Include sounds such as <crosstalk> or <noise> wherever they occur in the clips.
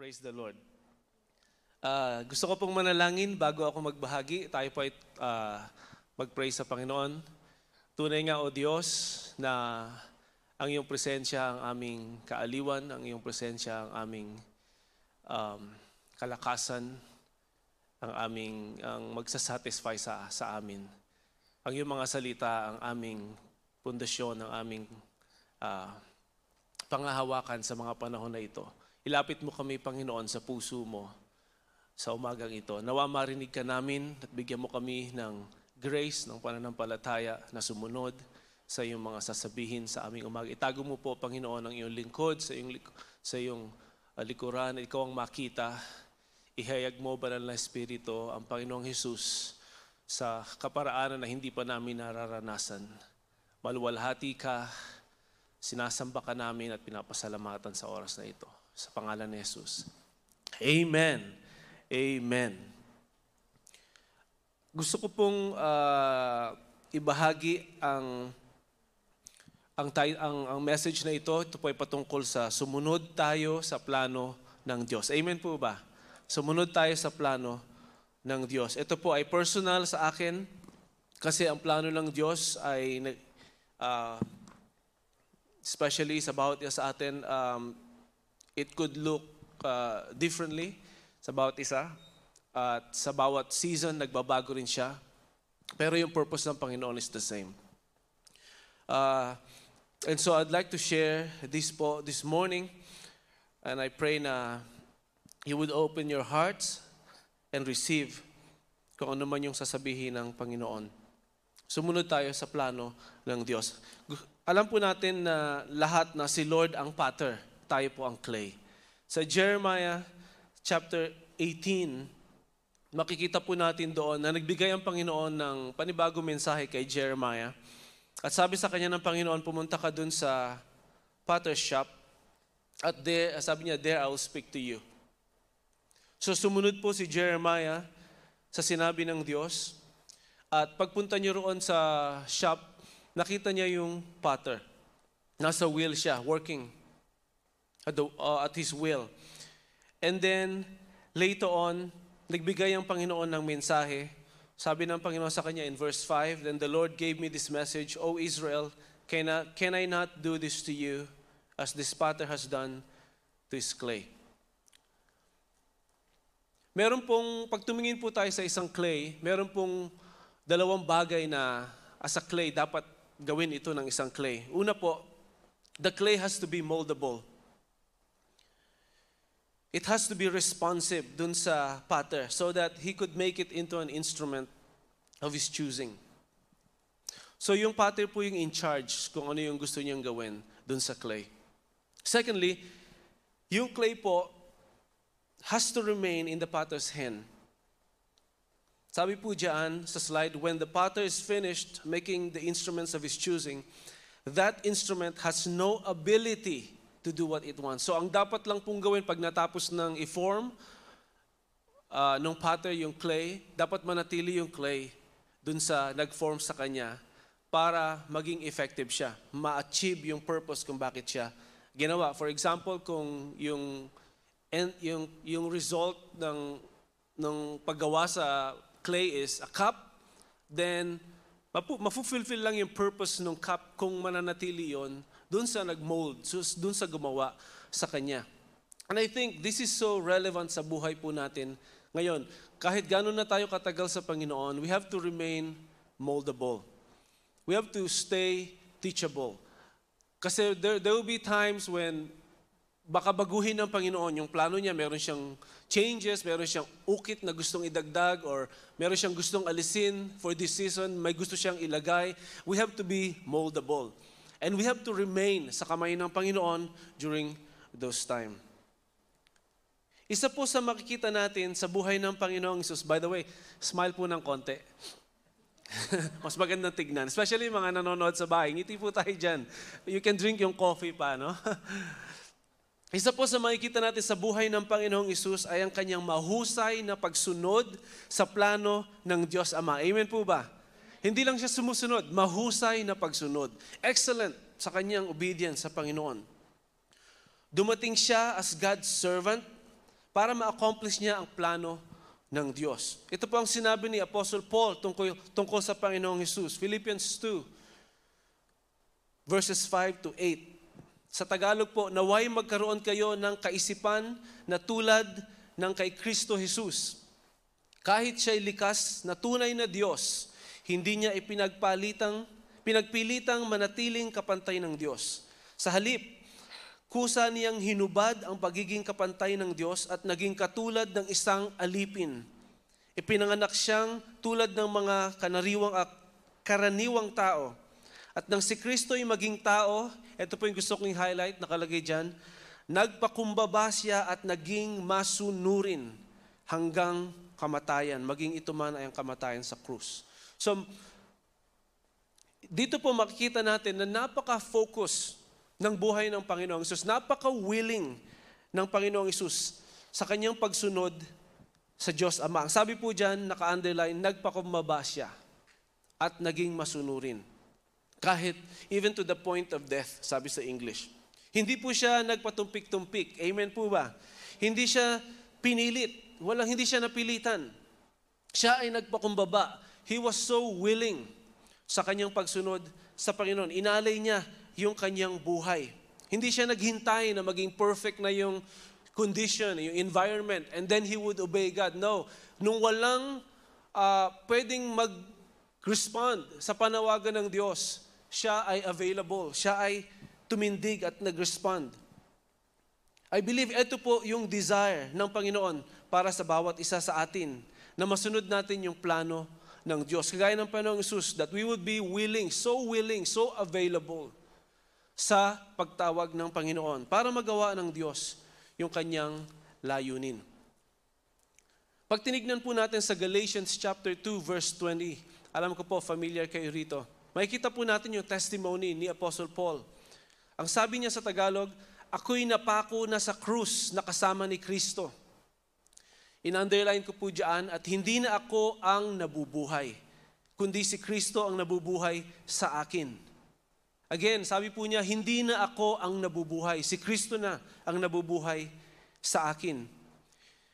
Praise the Lord. Ah, gusto ko pong manalangin bago ako magbahagi. Tayo po ay ah, mag-pray sa Panginoon. Tunay nga, O Diyos, na ang iyong presensya ang aming kaaliwan, ang iyong presensya ang aming um, kalakasan, ang aming ang magsasatisfy sa, sa amin. Ang iyong mga salita, ang aming pundasyon, ang aming ah, pangahawakan sa mga panahon na ito. Ilapit mo kami, Panginoon, sa puso mo sa umagang ito. Nawa marinig ka namin at bigyan mo kami ng grace, ng pananampalataya na sumunod sa iyong mga sasabihin sa aming umaga. Itago mo po, Panginoon, ang iyong lingkod sa iyong, sa iyong uh, likuran. Ikaw ang makita. Ihayag mo, Banal na Espiritu, ang Panginoong Jesus sa kaparaanan na hindi pa namin nararanasan. Maluwalhati ka, sinasamba ka namin at pinapasalamatan sa oras na ito. Sa pangalan ni Jesus. Amen. Amen. Gusto ko pong ah, ibahagi ang ang, ang ang message na ito. Ito po ay patungkol sa sumunod tayo sa plano ng Diyos. Amen po ba? Sumunod tayo sa plano ng Diyos. Ito po ay personal sa akin kasi ang plano ng Diyos ay ah, especially sa bawat sa atin, um, it could look uh, differently sa bawat isa. At sa bawat season, nagbabago rin siya. Pero yung purpose ng Panginoon is the same. Uh, and so I'd like to share this po this morning. And I pray na you would open your hearts and receive kung ano man yung sasabihin ng Panginoon. Sumunod tayo sa plano ng Diyos. Alam po natin na lahat na si Lord ang potter, tayo po ang clay. Sa Jeremiah chapter 18, makikita po natin doon na nagbigay ang Panginoon ng panibagong mensahe kay Jeremiah. At sabi sa kanya ng Panginoon, pumunta ka dun sa potter's shop at there, sabi niya, there I will speak to you. So sumunod po si Jeremiah sa sinabi ng Diyos. At pagpunta niyo roon sa shop, nakita niya yung potter. Nasa wheel siya, working at, the, uh, at his will. And then, later on, nagbigay ang Panginoon ng mensahe. Sabi ng Panginoon sa kanya in verse 5, Then the Lord gave me this message, O Israel, can I, can I not do this to you as this potter has done to his clay? Meron pong, pag tumingin po tayo sa isang clay, meron pong dalawang bagay na as a clay, dapat gawin ito ng isang clay. Una po, the clay has to be moldable. It has to be responsive dun sa potter so that he could make it into an instrument of his choosing. So yung potter po yung in charge kung ano yung gusto niyang gawin dun sa clay. Secondly, yung clay po has to remain in the potter's hand. Sabi po dyan sa slide, when the potter is finished making the instruments of his choosing, that instrument has no ability to do what it wants. So ang dapat lang pong gawin pag natapos ng i-form uh, ng potter yung clay, dapat manatili yung clay dun sa nag-form sa kanya para maging effective siya, ma-achieve yung purpose kung bakit siya ginawa. For example, kung yung and yung yung result ng ng paggawa sa clay is a cup, then mapu, mafu-fulfill lang yung purpose ng cup kung mananatili yon doon sa nag-mold, doon sa gumawa sa kanya. And I think this is so relevant sa buhay po natin ngayon. Kahit gano'n na tayo katagal sa Panginoon, we have to remain moldable. We have to stay teachable. Kasi there, there will be times when baka baguhin ng Panginoon yung plano niya, meron siyang changes, meron siyang ukit na gustong idagdag, or meron siyang gustong alisin for this season, may gusto siyang ilagay. We have to be moldable. And we have to remain sa kamay ng Panginoon during those time. Isa po sa makikita natin sa buhay ng Panginoong Isus, by the way, smile po ng konti. <laughs> Mas magandang tignan. Especially mga nanonood sa bahay. Ngiti po tayo dyan. You can drink yung coffee pa, no? <laughs> Isa po sa makikita natin sa buhay ng Panginoong Isus ay ang kanyang mahusay na pagsunod sa plano ng Diyos Ama. Amen po ba? Hindi lang siya sumusunod, mahusay na pagsunod. Excellent sa kanyang obedience sa Panginoon. Dumating siya as God's servant para ma-accomplish niya ang plano ng Diyos. Ito po ang sinabi ni Apostle Paul tungkol, tungkol sa Panginoong Jesus. Philippians 2, verses 5 to 8. Sa Tagalog po, naway magkaroon kayo ng kaisipan na tulad ng kay Kristo Jesus. Kahit siya'y likas na tunay na Diyos, hindi niya ipinagpalitang, pinagpilitang manatiling kapantay ng Diyos. Sa halip, kusa niyang hinubad ang pagiging kapantay ng Diyos at naging katulad ng isang alipin. Ipinanganak siyang tulad ng mga kanariwang at karaniwang tao. At nang si Kristo ay maging tao, ito po yung gusto kong highlight, nakalagay dyan, nagpakumbaba siya at naging masunurin hanggang kamatayan, maging ito man ay ang kamatayan sa krus. So, dito po makikita natin na napaka-focus ng buhay ng Panginoong Isus, napaka-willing ng Panginoong Isus sa kanyang pagsunod sa Diyos Ama. Ang sabi po dyan, naka-underline, nagpakumbaba siya at naging masunurin. Kahit even to the point of death, sabi sa English. Hindi po siya nagpatumpik-tumpik. Amen po ba? Hindi siya pinilit. Walang hindi siya napilitan. Siya ay nagpakumbaba. He was so willing sa kanyang pagsunod sa Panginoon. Inalay niya yung kanyang buhay. Hindi siya naghintay na maging perfect na yung condition, yung environment, and then he would obey God. No. Nung walang uh, pwedeng mag-respond sa panawagan ng Diyos, siya ay available, siya ay tumindig at nag-respond. I believe ito po yung desire ng Panginoon para sa bawat isa sa atin na masunod natin yung plano ng Diyos. Kagaya ng Panginoong Isus, that we would be willing, so willing, so available sa pagtawag ng Panginoon para magawa ng Diyos yung kanyang layunin. Pag tinignan po natin sa Galatians chapter 2 verse 20, alam ko po familiar kayo rito. Makikita po natin yung testimony ni Apostle Paul. Ang sabi niya sa Tagalog, ako'y napako na sa krus na kasama ni Kristo. In-underline ko po dyan, at hindi na ako ang nabubuhay, kundi si Kristo ang nabubuhay sa akin. Again, sabi po niya, hindi na ako ang nabubuhay, si Kristo na ang nabubuhay sa akin.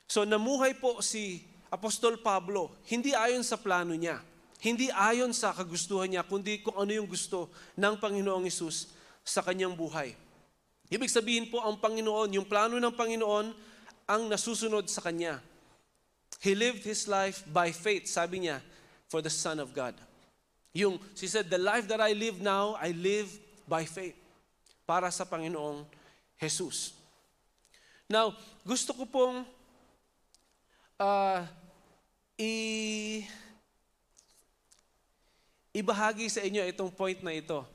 So namuhay po si Apostol Pablo, hindi ayon sa plano niya hindi ayon sa kagustuhan niya, kundi kung ano yung gusto ng Panginoong Isus sa kanyang buhay. Ibig sabihin po, ang Panginoon, yung plano ng Panginoon, ang nasusunod sa kanya. He lived his life by faith, sabi niya, for the Son of God. Yung, she said, the life that I live now, I live by faith. Para sa Panginoong Jesus. Now, gusto ko pong uh, i- ibahagi sa inyo itong point na ito.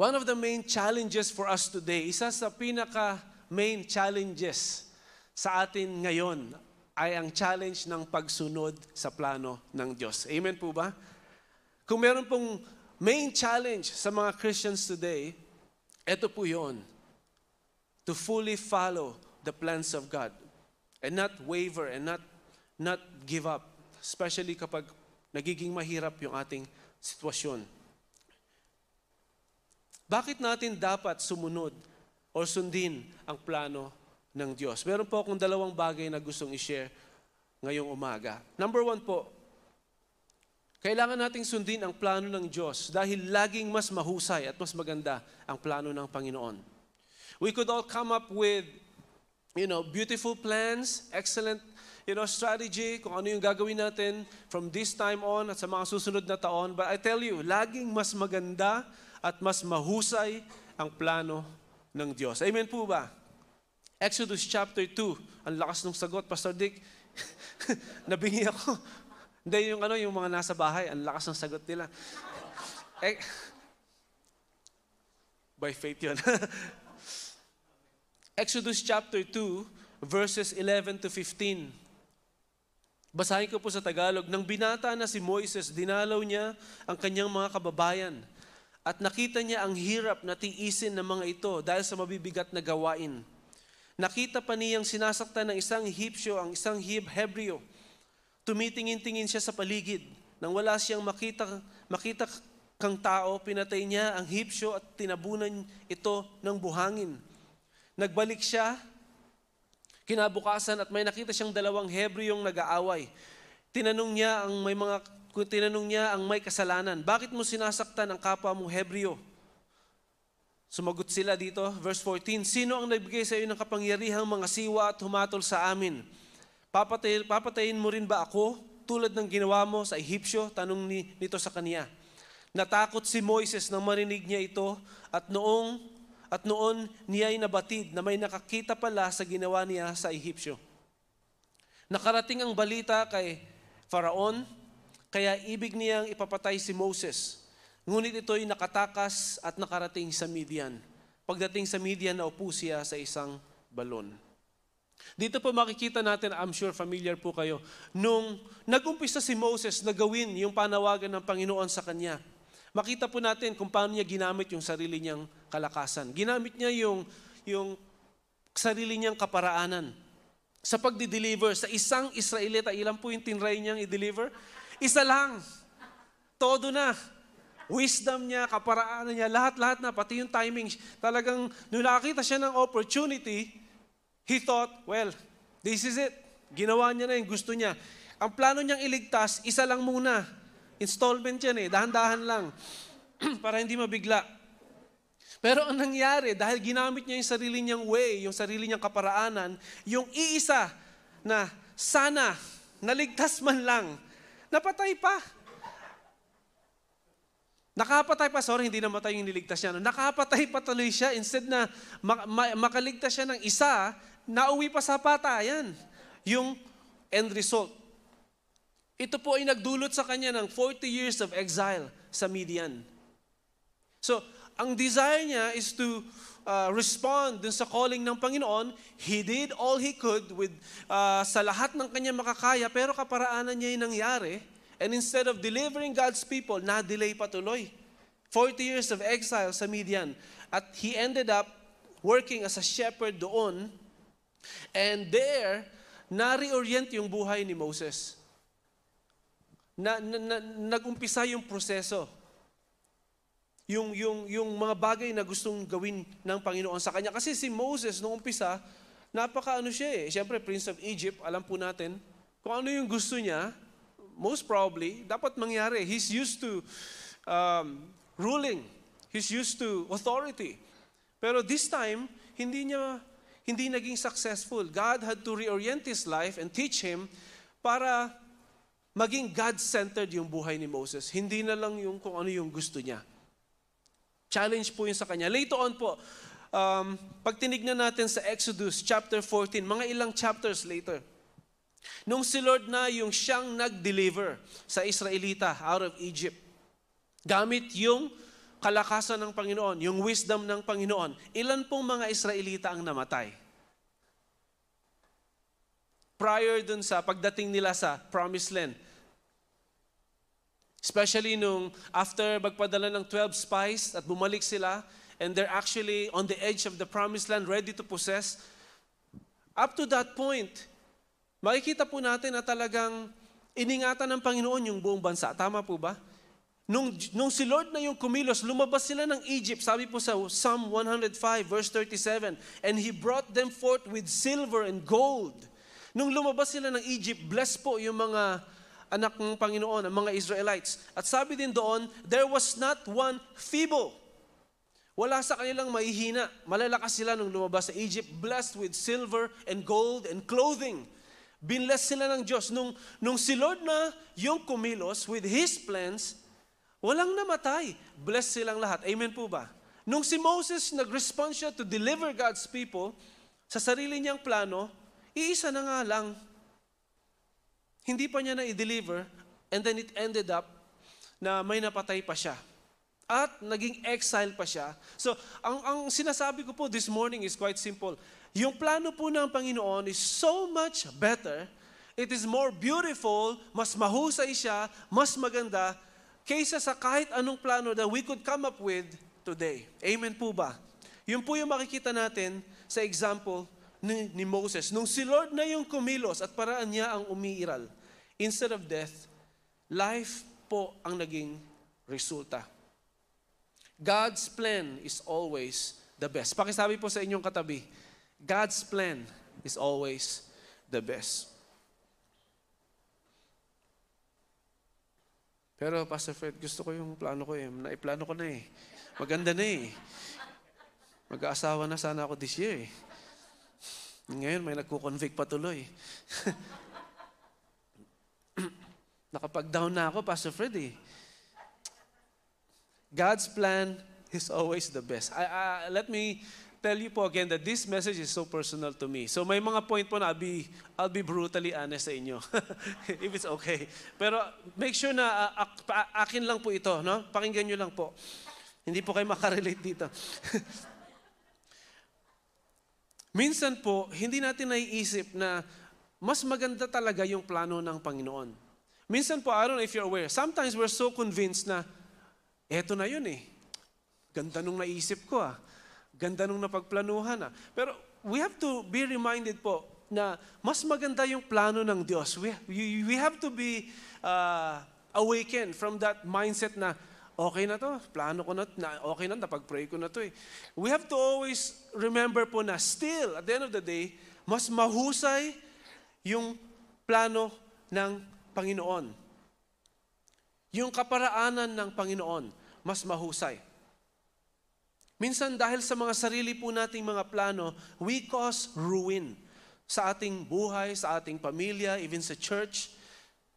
One of the main challenges for us today, isa sa pinaka main challenges sa atin ngayon ay ang challenge ng pagsunod sa plano ng Diyos. Amen po ba? Kung meron pong main challenge sa mga Christians today, ito po yon to fully follow the plans of God and not waver and not not give up especially kapag nagiging mahirap yung ating sitwasyon. Bakit natin dapat sumunod o sundin ang plano ng Diyos? Meron po akong dalawang bagay na gustong i-share ngayong umaga. Number one po, kailangan nating sundin ang plano ng Diyos dahil laging mas mahusay at mas maganda ang plano ng Panginoon. We could all come up with, you know, beautiful plans, excellent you know, strategy, kung ano yung gagawin natin from this time on at sa mga susunod na taon. But I tell you, laging mas maganda at mas mahusay ang plano ng Diyos. Amen po ba? Exodus chapter 2, ang lakas ng sagot, Pastor Dick. <laughs> Nabingi ako. Hindi yung ano, yung mga nasa bahay, ang lakas ng sagot nila. eh, by faith yun. <laughs> Exodus chapter 2, verses 11 to 15. Basahin ko po sa Tagalog, nang binata na si Moises, dinalaw niya ang kanyang mga kababayan at nakita niya ang hirap na tiisin ng mga ito dahil sa mabibigat na gawain. Nakita pa niyang sinasaktan ng isang Hipsyo ang isang Hebreo. Tumitingin-tingin siya sa paligid. Nang wala siyang makita, makita kang tao, pinatay niya ang Hipsyo at tinabunan ito ng buhangin. Nagbalik siya Kinabukasan at may nakita siyang dalawang Hebreong nag-aaway. Tinanong niya ang may mga tinanong niya ang may kasalanan, bakit mo sinasaktan ang kapwa mong Hebreo? Sumagot sila dito, verse 14, Sino ang nagbigay sa iyo ng kapangyarihang mga siwa at humatol sa amin? Papatay, papatayin mo rin ba ako tulad ng ginawa mo sa Ehipsyo? Tanong ni, nito sa kaniya. Natakot si Moises nang marinig niya ito at noong at noon niya ay nabatid na may nakakita pala sa ginawa niya sa Ehipsyo. Nakarating ang balita kay Faraon, kaya ibig niyang ipapatay si Moses. Ngunit ito'y nakatakas at nakarating sa Midian. Pagdating sa Midian, naupo siya sa isang balon. Dito po makikita natin, I'm sure familiar po kayo, nung nag-umpisa si Moses na gawin yung panawagan ng Panginoon sa kanya, makita po natin kung paano niya ginamit yung sarili niyang kalakasan. Ginamit niya yung, yung sarili niyang kaparaanan sa pagdi-deliver sa isang Israelita. Ilan po yung tinry niyang i-deliver? Isa lang. Todo na. Wisdom niya, kaparaanan niya, lahat-lahat na, pati yung timing. Talagang, nung nakakita siya ng opportunity, he thought, well, this is it. Ginawa niya na yung gusto niya. Ang plano niyang iligtas, isa lang muna. Installment yan eh, dahan-dahan lang. <clears throat> para hindi mabigla. Pero ang nangyari, dahil ginamit niya yung sarili niyang way, yung sarili niyang kaparaanan, yung iisa na sana naligtas man lang, napatay pa. Nakapatay pa, sorry, hindi namatay yung niligtas niya. Nakapatay pa tuloy siya. Instead na mak- ma- makaligtas siya ng isa, nauwi pa sa patayan. Yung end result. Ito po ay nagdulot sa kanya ng 40 years of exile sa Midian. So, ang desire niya is to uh, respond dun sa calling ng Panginoon. He did all he could with uh, sa lahat ng kanya makakaya, pero kaparaanan niya yung nangyari. And instead of delivering God's people, na-delay patuloy. 40 years of exile sa Midian. At he ended up working as a shepherd doon. And there, na-reorient yung buhay ni Moses. Na, na, na, nag-umpisa yung proseso. Yung, yung, yung mga bagay na gustong gawin ng Panginoon sa kanya. Kasi si Moses, nung umpisa, napaka ano siya eh. Siyempre, Prince of Egypt, alam po natin, kung ano yung gusto niya, most probably, dapat mangyari. He's used to um, ruling. He's used to authority. Pero this time, hindi niya hindi naging successful. God had to reorient his life and teach him para maging God-centered yung buhay ni Moses. Hindi na lang yung kung ano yung gusto niya. Challenge po yun sa kanya. Later on po, um, pag tinignan natin sa Exodus chapter 14, mga ilang chapters later, Nung si Lord na yung siyang nag-deliver sa Israelita out of Egypt, gamit yung kalakasan ng Panginoon, yung wisdom ng Panginoon, ilan pong mga Israelita ang namatay? Prior dun sa pagdating nila sa Promised Land. Especially nung after magpadala ng 12 spies at bumalik sila and they're actually on the edge of the Promised Land ready to possess. Up to that point, makikita po natin na talagang iningatan ng Panginoon yung buong bansa. Tama po ba? Nung, nung si Lord na yung kumilos, lumabas sila ng Egypt. Sabi po sa Psalm 105 verse 37, And He brought them forth with silver and gold. Nung lumabas sila ng Egypt, bless po yung mga anak ng Panginoon, ang mga Israelites. At sabi din doon, there was not one feeble. Wala sa kanilang mahihina. Malalakas sila nung lumabas sa Egypt, blessed with silver and gold and clothing. Binless sila ng Diyos. Nung, nung si Lord na yung kumilos with His plans, walang namatay. Bless silang lahat. Amen po ba? Nung si Moses nag-respond siya to deliver God's people, sa sarili niyang plano, iisa na nga lang. Hindi pa niya na i-deliver, and then it ended up na may napatay pa siya. At naging exile pa siya. So, ang, ang sinasabi ko po this morning is quite simple. Yung plano po ng Panginoon is so much better. It is more beautiful, mas mahusay siya, mas maganda, kaysa sa kahit anong plano that we could come up with today. Amen po ba? Yun po yung makikita natin sa example ni, ni Moses. Nung si Lord na yung kumilos at paraan niya ang umiiral, instead of death, life po ang naging resulta. God's plan is always the best. Pakisabi po sa inyong katabi, God's plan, is always the best. Pero Pastor Fred, gusto ko yung plano ko eh. Naiplano ko na eh. Maganda na eh. Mag-aasawa na sana ako this year eh. Ngayon may nagko-convict pa tuloy. <laughs> Nakapag-down na ako, Pastor Fred eh. God's plan is always the best. I, I, let me tell you po again that this message is so personal to me. So may mga point po na I'll be, I'll be brutally honest sa inyo. <laughs> If it's okay. Pero make sure na uh, ak- akin lang po ito. No? Pakinggan nyo lang po. Hindi po kayo makarelate dito. <laughs> Minsan po, hindi natin naiisip na mas maganda talaga yung plano ng Panginoon. Minsan po, I don't know if you're aware, sometimes we're so convinced na, eto na yun eh. Ganda nung naisip ko ah. Ganda nung napagplanuhan ah. Pero we have to be reminded po na mas maganda yung plano ng Diyos. We, we have to be uh, awakened from that mindset na okay na to, plano ko na, na okay na, napag-pray ko na to eh. We have to always remember po na still, at the end of the day, mas mahusay yung plano ng Panginoon. Yung kaparaanan ng Panginoon, mas mahusay. Minsan dahil sa mga sarili po nating mga plano, we cause ruin sa ating buhay, sa ating pamilya, even sa church,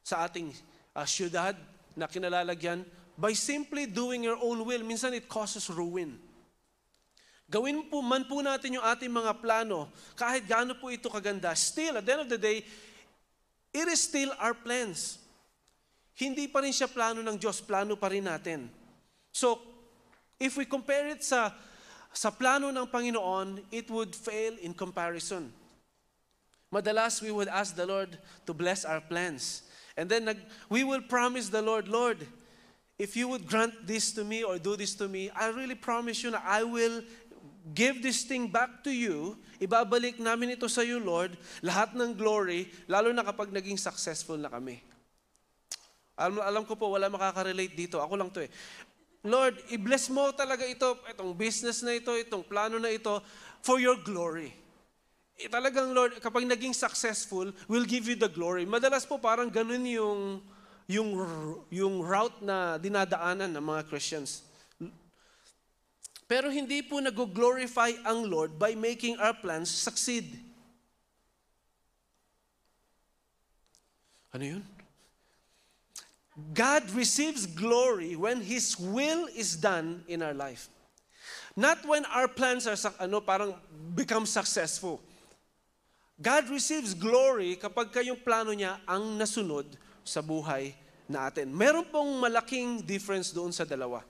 sa ating uh, syudad na kinalalagyan by simply doing your own will, minsan it causes ruin. Gawin po man po natin yung ating mga plano, kahit gaano po ito kaganda, still, at the end of the day, it is still our plans. Hindi pa rin siya plano ng Diyos, plano pa rin natin. So, if we compare it sa, sa plano ng Panginoon, it would fail in comparison. Madalas, we would ask the Lord to bless our plans. And then we will promise the Lord, Lord, if you would grant this to me or do this to me, I really promise you na I will give this thing back to you. Ibabalik namin ito sa iyo, Lord, lahat ng glory, lalo na kapag naging successful na kami. Alam, alam ko po, wala makaka-relate dito. Ako lang to eh. Lord, i-bless mo talaga ito, itong business na ito, itong plano na ito, for your glory. Eh, talagang Lord, kapag naging successful, we'll give you the glory. Madalas po parang ganun yung yung, yung route na dinadaanan ng mga Christians. Pero hindi po nag-glorify ang Lord by making our plans succeed. Ano yun? God receives glory when His will is done in our life. Not when our plans are ano, parang become successful. God receives glory kapag kayong plano niya ang nasunod sa buhay natin. Meron pong malaking difference doon sa dalawa.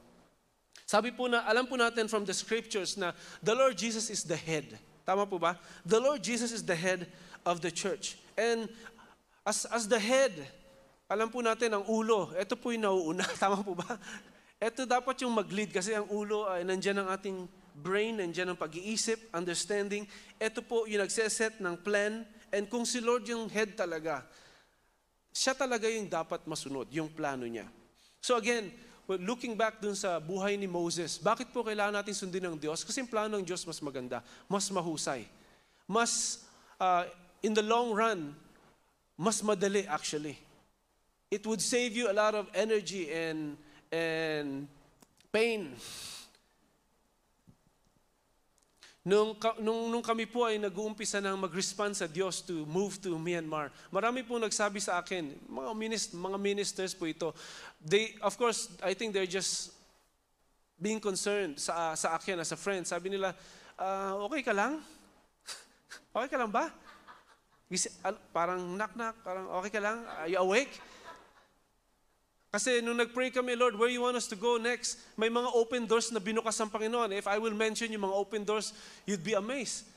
Sabi po na, alam po natin from the scriptures na the Lord Jesus is the head. Tama po ba? The Lord Jesus is the head of the church. And as, as the head, alam po natin ang ulo, ito po yung nauuna. <laughs> Tama po ba? Ito dapat yung mag-lead kasi ang ulo ay nandyan ang ating brain, nandyan ang pag-iisip, understanding. Ito po yung nagseset ng plan. And kung si Lord yung head talaga, siya talaga yung dapat masunod, yung plano niya. So again, looking back dun sa buhay ni Moses, bakit po kailangan natin sundin ng Diyos? Kasi yung plano ng Diyos mas maganda, mas mahusay. Mas, uh, in the long run, mas madali actually. It would save you a lot of energy and, and pain. Nung, nung, nung kami po ay nag-uumpisa ng mag-respond sa Diyos to move to Myanmar, marami po nagsabi sa akin, mga, minist, mga ministers po ito, they, of course, I think they're just being concerned sa, sa akin as a friend. Sabi nila, uh, okay ka lang? <laughs> okay ka lang ba? Parang knock-knock, parang okay ka lang? Are you awake? Kasi nung nag-pray kami, Lord, where you want us to go next? May mga open doors na binukas ng Panginoon. If I will mention yung mga open doors, you'd be amazed.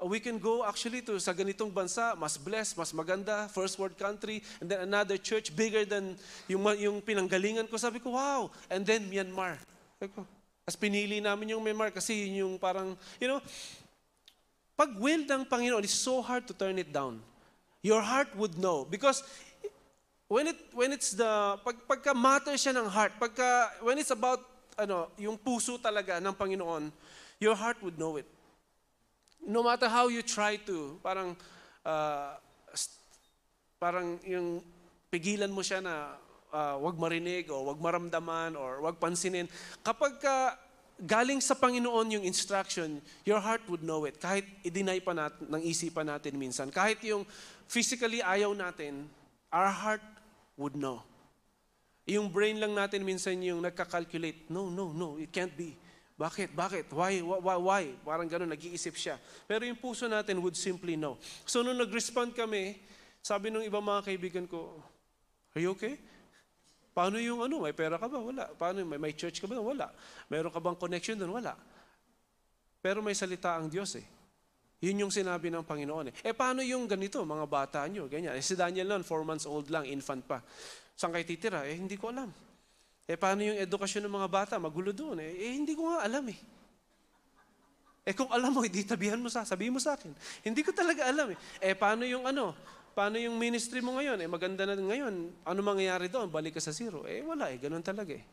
Uh, we can go actually to sa ganitong bansa, mas blessed, mas maganda, first world country, and then another church bigger than yung, yung pinanggalingan ko. Sabi ko, wow! And then Myanmar. As pinili namin yung Myanmar kasi yun yung parang, you know, pag will ng Panginoon, it's so hard to turn it down. Your heart would know. Because when it when it's the pag pagka matter siya ng heart, pagka when it's about ano, yung puso talaga ng Panginoon, your heart would know it. No matter how you try to, parang, uh, parang yung pigilan mo siya na uh, wag marinig o wag maramdaman or wag pansinin. Kapag ka galing sa Panginoon yung instruction, your heart would know it. Kahit i-deny pa natin, ng isipan natin minsan. Kahit yung physically ayaw natin, our heart would know. Yung brain lang natin minsan yung nagka-calculate, no, no, no, it can't be. Bakit? Bakit? Why? Why? Why? Parang ganun, nag-iisip siya. Pero yung puso natin would simply know. So nung nag-respond kami, sabi ng ibang mga kaibigan ko, are you okay? Paano yung ano, may pera ka ba? Wala. Paano may, may church ka ba? Wala. Meron ka bang connection doon? Wala. Pero may salita ang Diyos eh. Yun yung sinabi ng Panginoon eh. Eh paano yung ganito, mga bata nyo, ganyan. Eh si Daniel noon, four months old lang, infant pa. Saan kayo titira? Eh hindi ko alam. Eh paano yung edukasyon ng mga bata? Magulo doon. Eh, eh hindi ko nga alam eh. Eh kung alam mo, hindi tabihan mo sa, sabihin mo sa akin. Hindi ko talaga alam eh. Eh paano yung ano? Paano yung ministry mo ngayon? Eh maganda na ngayon. Ano mangyayari doon? Balik ka sa zero. Eh wala eh. Ganun talaga eh.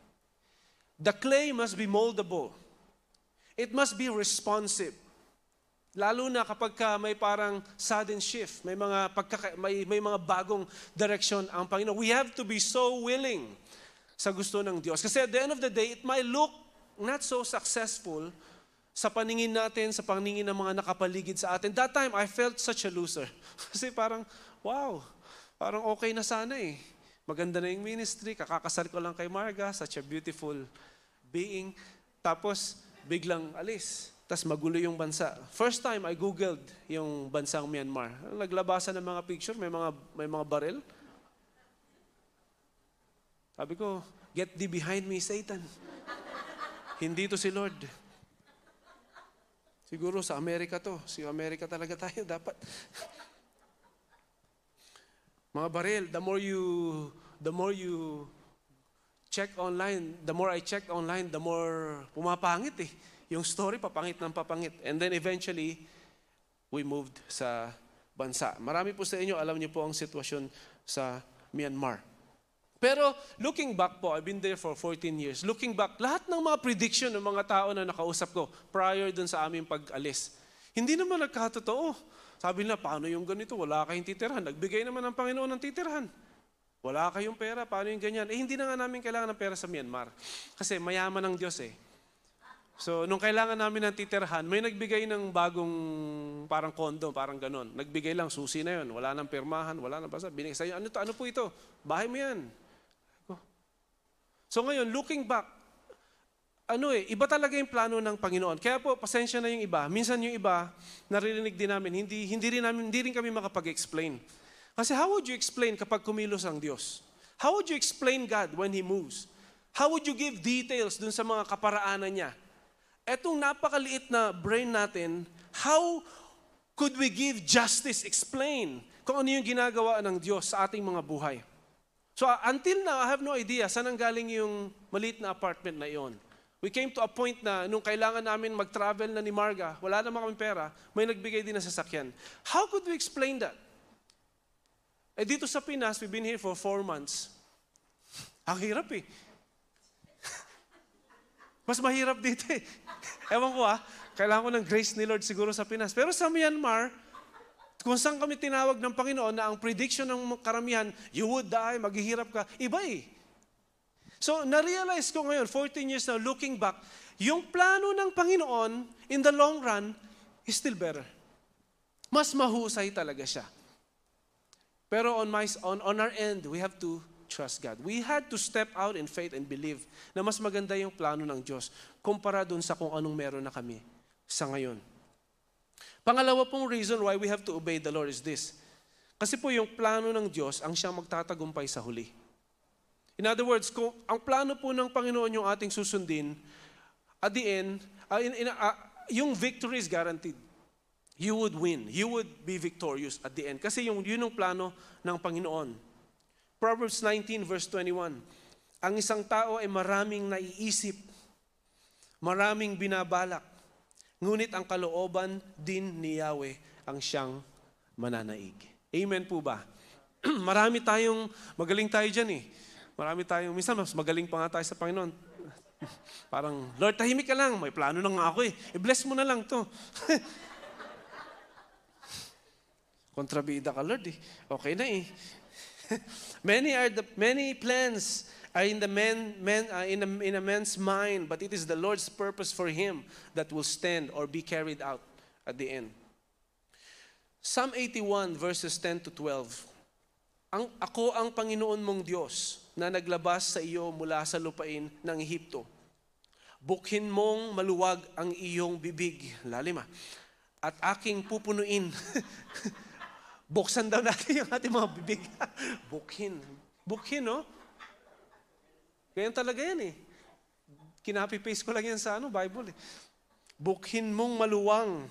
The clay must be moldable. It must be responsive. Lalo na kapag ka may parang sudden shift, may mga pagkaka, may, may mga bagong direction ang Panginoon. We have to be so willing sa gusto ng Diyos. Kasi at the end of the day, it might look not so successful sa paningin natin, sa paningin ng mga nakapaligid sa atin. That time, I felt such a loser. <laughs> Kasi parang, wow, parang okay na sana eh. Maganda na yung ministry, kakakasal ko lang kay Marga, such a beautiful being. Tapos, biglang alis. Tapos magulo yung bansa. First time I googled yung bansang Myanmar. Naglabasan ng mga picture, may mga may mga baril. Sabi ko, get thee behind me, Satan. Hindi to si Lord. Siguro sa Amerika to. Si Amerika talaga tayo dapat. mga baril, the more you the more you check online, the more I check online, the more pumapangit eh. Yung story papangit ng papangit. And then eventually, we moved sa bansa. Marami po sa inyo, alam niyo po ang sitwasyon sa Myanmar. Pero looking back po, I've been there for 14 years. Looking back, lahat ng mga prediction ng mga tao na nakausap ko prior dun sa aming pag-alis, hindi naman nagkatotoo. Sabi nila, paano yung ganito? Wala kayong titirhan. Nagbigay naman ng Panginoon ng titirhan. Wala kayong pera, paano yung ganyan? Eh, hindi na nga namin kailangan ng pera sa Myanmar. Kasi mayaman ng Diyos eh. So, nung kailangan namin ng titirhan, may nagbigay ng bagong parang kondo, parang ganon. Nagbigay lang, susi na yun. Wala nang pirmahan, wala nang basa. Binigay sa'yo, ano, to, ano po ito? Bahay mo yan. So ngayon, looking back, ano eh, iba talaga yung plano ng Panginoon. Kaya po, pasensya na yung iba. Minsan yung iba, naririnig din namin, hindi, hindi, rin, namin, hindi rin kami makapag-explain. Kasi how would you explain kapag kumilos ang Diyos? How would you explain God when He moves? How would you give details dun sa mga kaparaanan niya? Etong napakaliit na brain natin, how could we give justice, explain kung ano yung ginagawa ng Diyos sa ating mga buhay? So uh, until now, I have no idea saan ang galing yung maliit na apartment na iyon. We came to a point na nung kailangan namin mag-travel na ni Marga, wala naman kami pera, may nagbigay din ng sasakyan. How could we explain that? Eh dito sa Pinas, we've been here for four months. Ang hirap eh. Mas mahirap dito eh. <laughs> Ewan ko ah, kailangan ko ng grace ni Lord siguro sa Pinas. Pero sa Myanmar, kung saan kami tinawag ng Panginoon na ang prediction ng karamihan, you would die, maghihirap ka, iba eh. So, na-realize ko ngayon, 14 years now, looking back, yung plano ng Panginoon, in the long run, is still better. Mas mahusay talaga siya. Pero on, my, on, on our end, we have to trust God. We had to step out in faith and believe na mas maganda yung plano ng Diyos kumpara dun sa kung anong meron na kami sa ngayon. Pangalawa pong reason why we have to obey the Lord is this. Kasi po yung plano ng Diyos ang siyang magtatagumpay sa huli. In other words, kung ang plano po ng Panginoon yung ating susundin, at the end, uh, in, in, uh, yung victory is guaranteed. You would win. You would be victorious at the end. Kasi yung, yun ang plano ng Panginoon. Proverbs 19 verse 21. Ang isang tao ay maraming naiisip, maraming binabalak, Ngunit ang kalooban din ni Yahweh ang siyang mananaig. Amen po ba? <clears throat> Marami tayong, magaling tayo dyan eh. Marami tayong, minsan mas magaling pa nga tayo sa Panginoon. <laughs> Parang, Lord, tahimik ka lang. May plano na nga ako eh. I-bless mo na lang to. <laughs> Kontrabida ka, Lord. Eh. Okay na eh. <laughs> many are the many plans are in the man, man uh, in, a, in a man's mind, but it is the Lord's purpose for him that will stand or be carried out at the end. Psalm 81 verses 10 to 12. Ang ako ang Panginoon mong Diyos na naglabas sa iyo mula sa lupain ng Ehipto. Bukhin mong maluwag ang iyong bibig, lalim ah, at aking pupunuin. <laughs> Buksan daw natin yung ating mga bibig. <laughs> Bukhin. Bukhin, no? Ganyan talaga yan eh. Kinapi-paste ko lang yan sa ano, Bible eh. Bukhin mong maluwang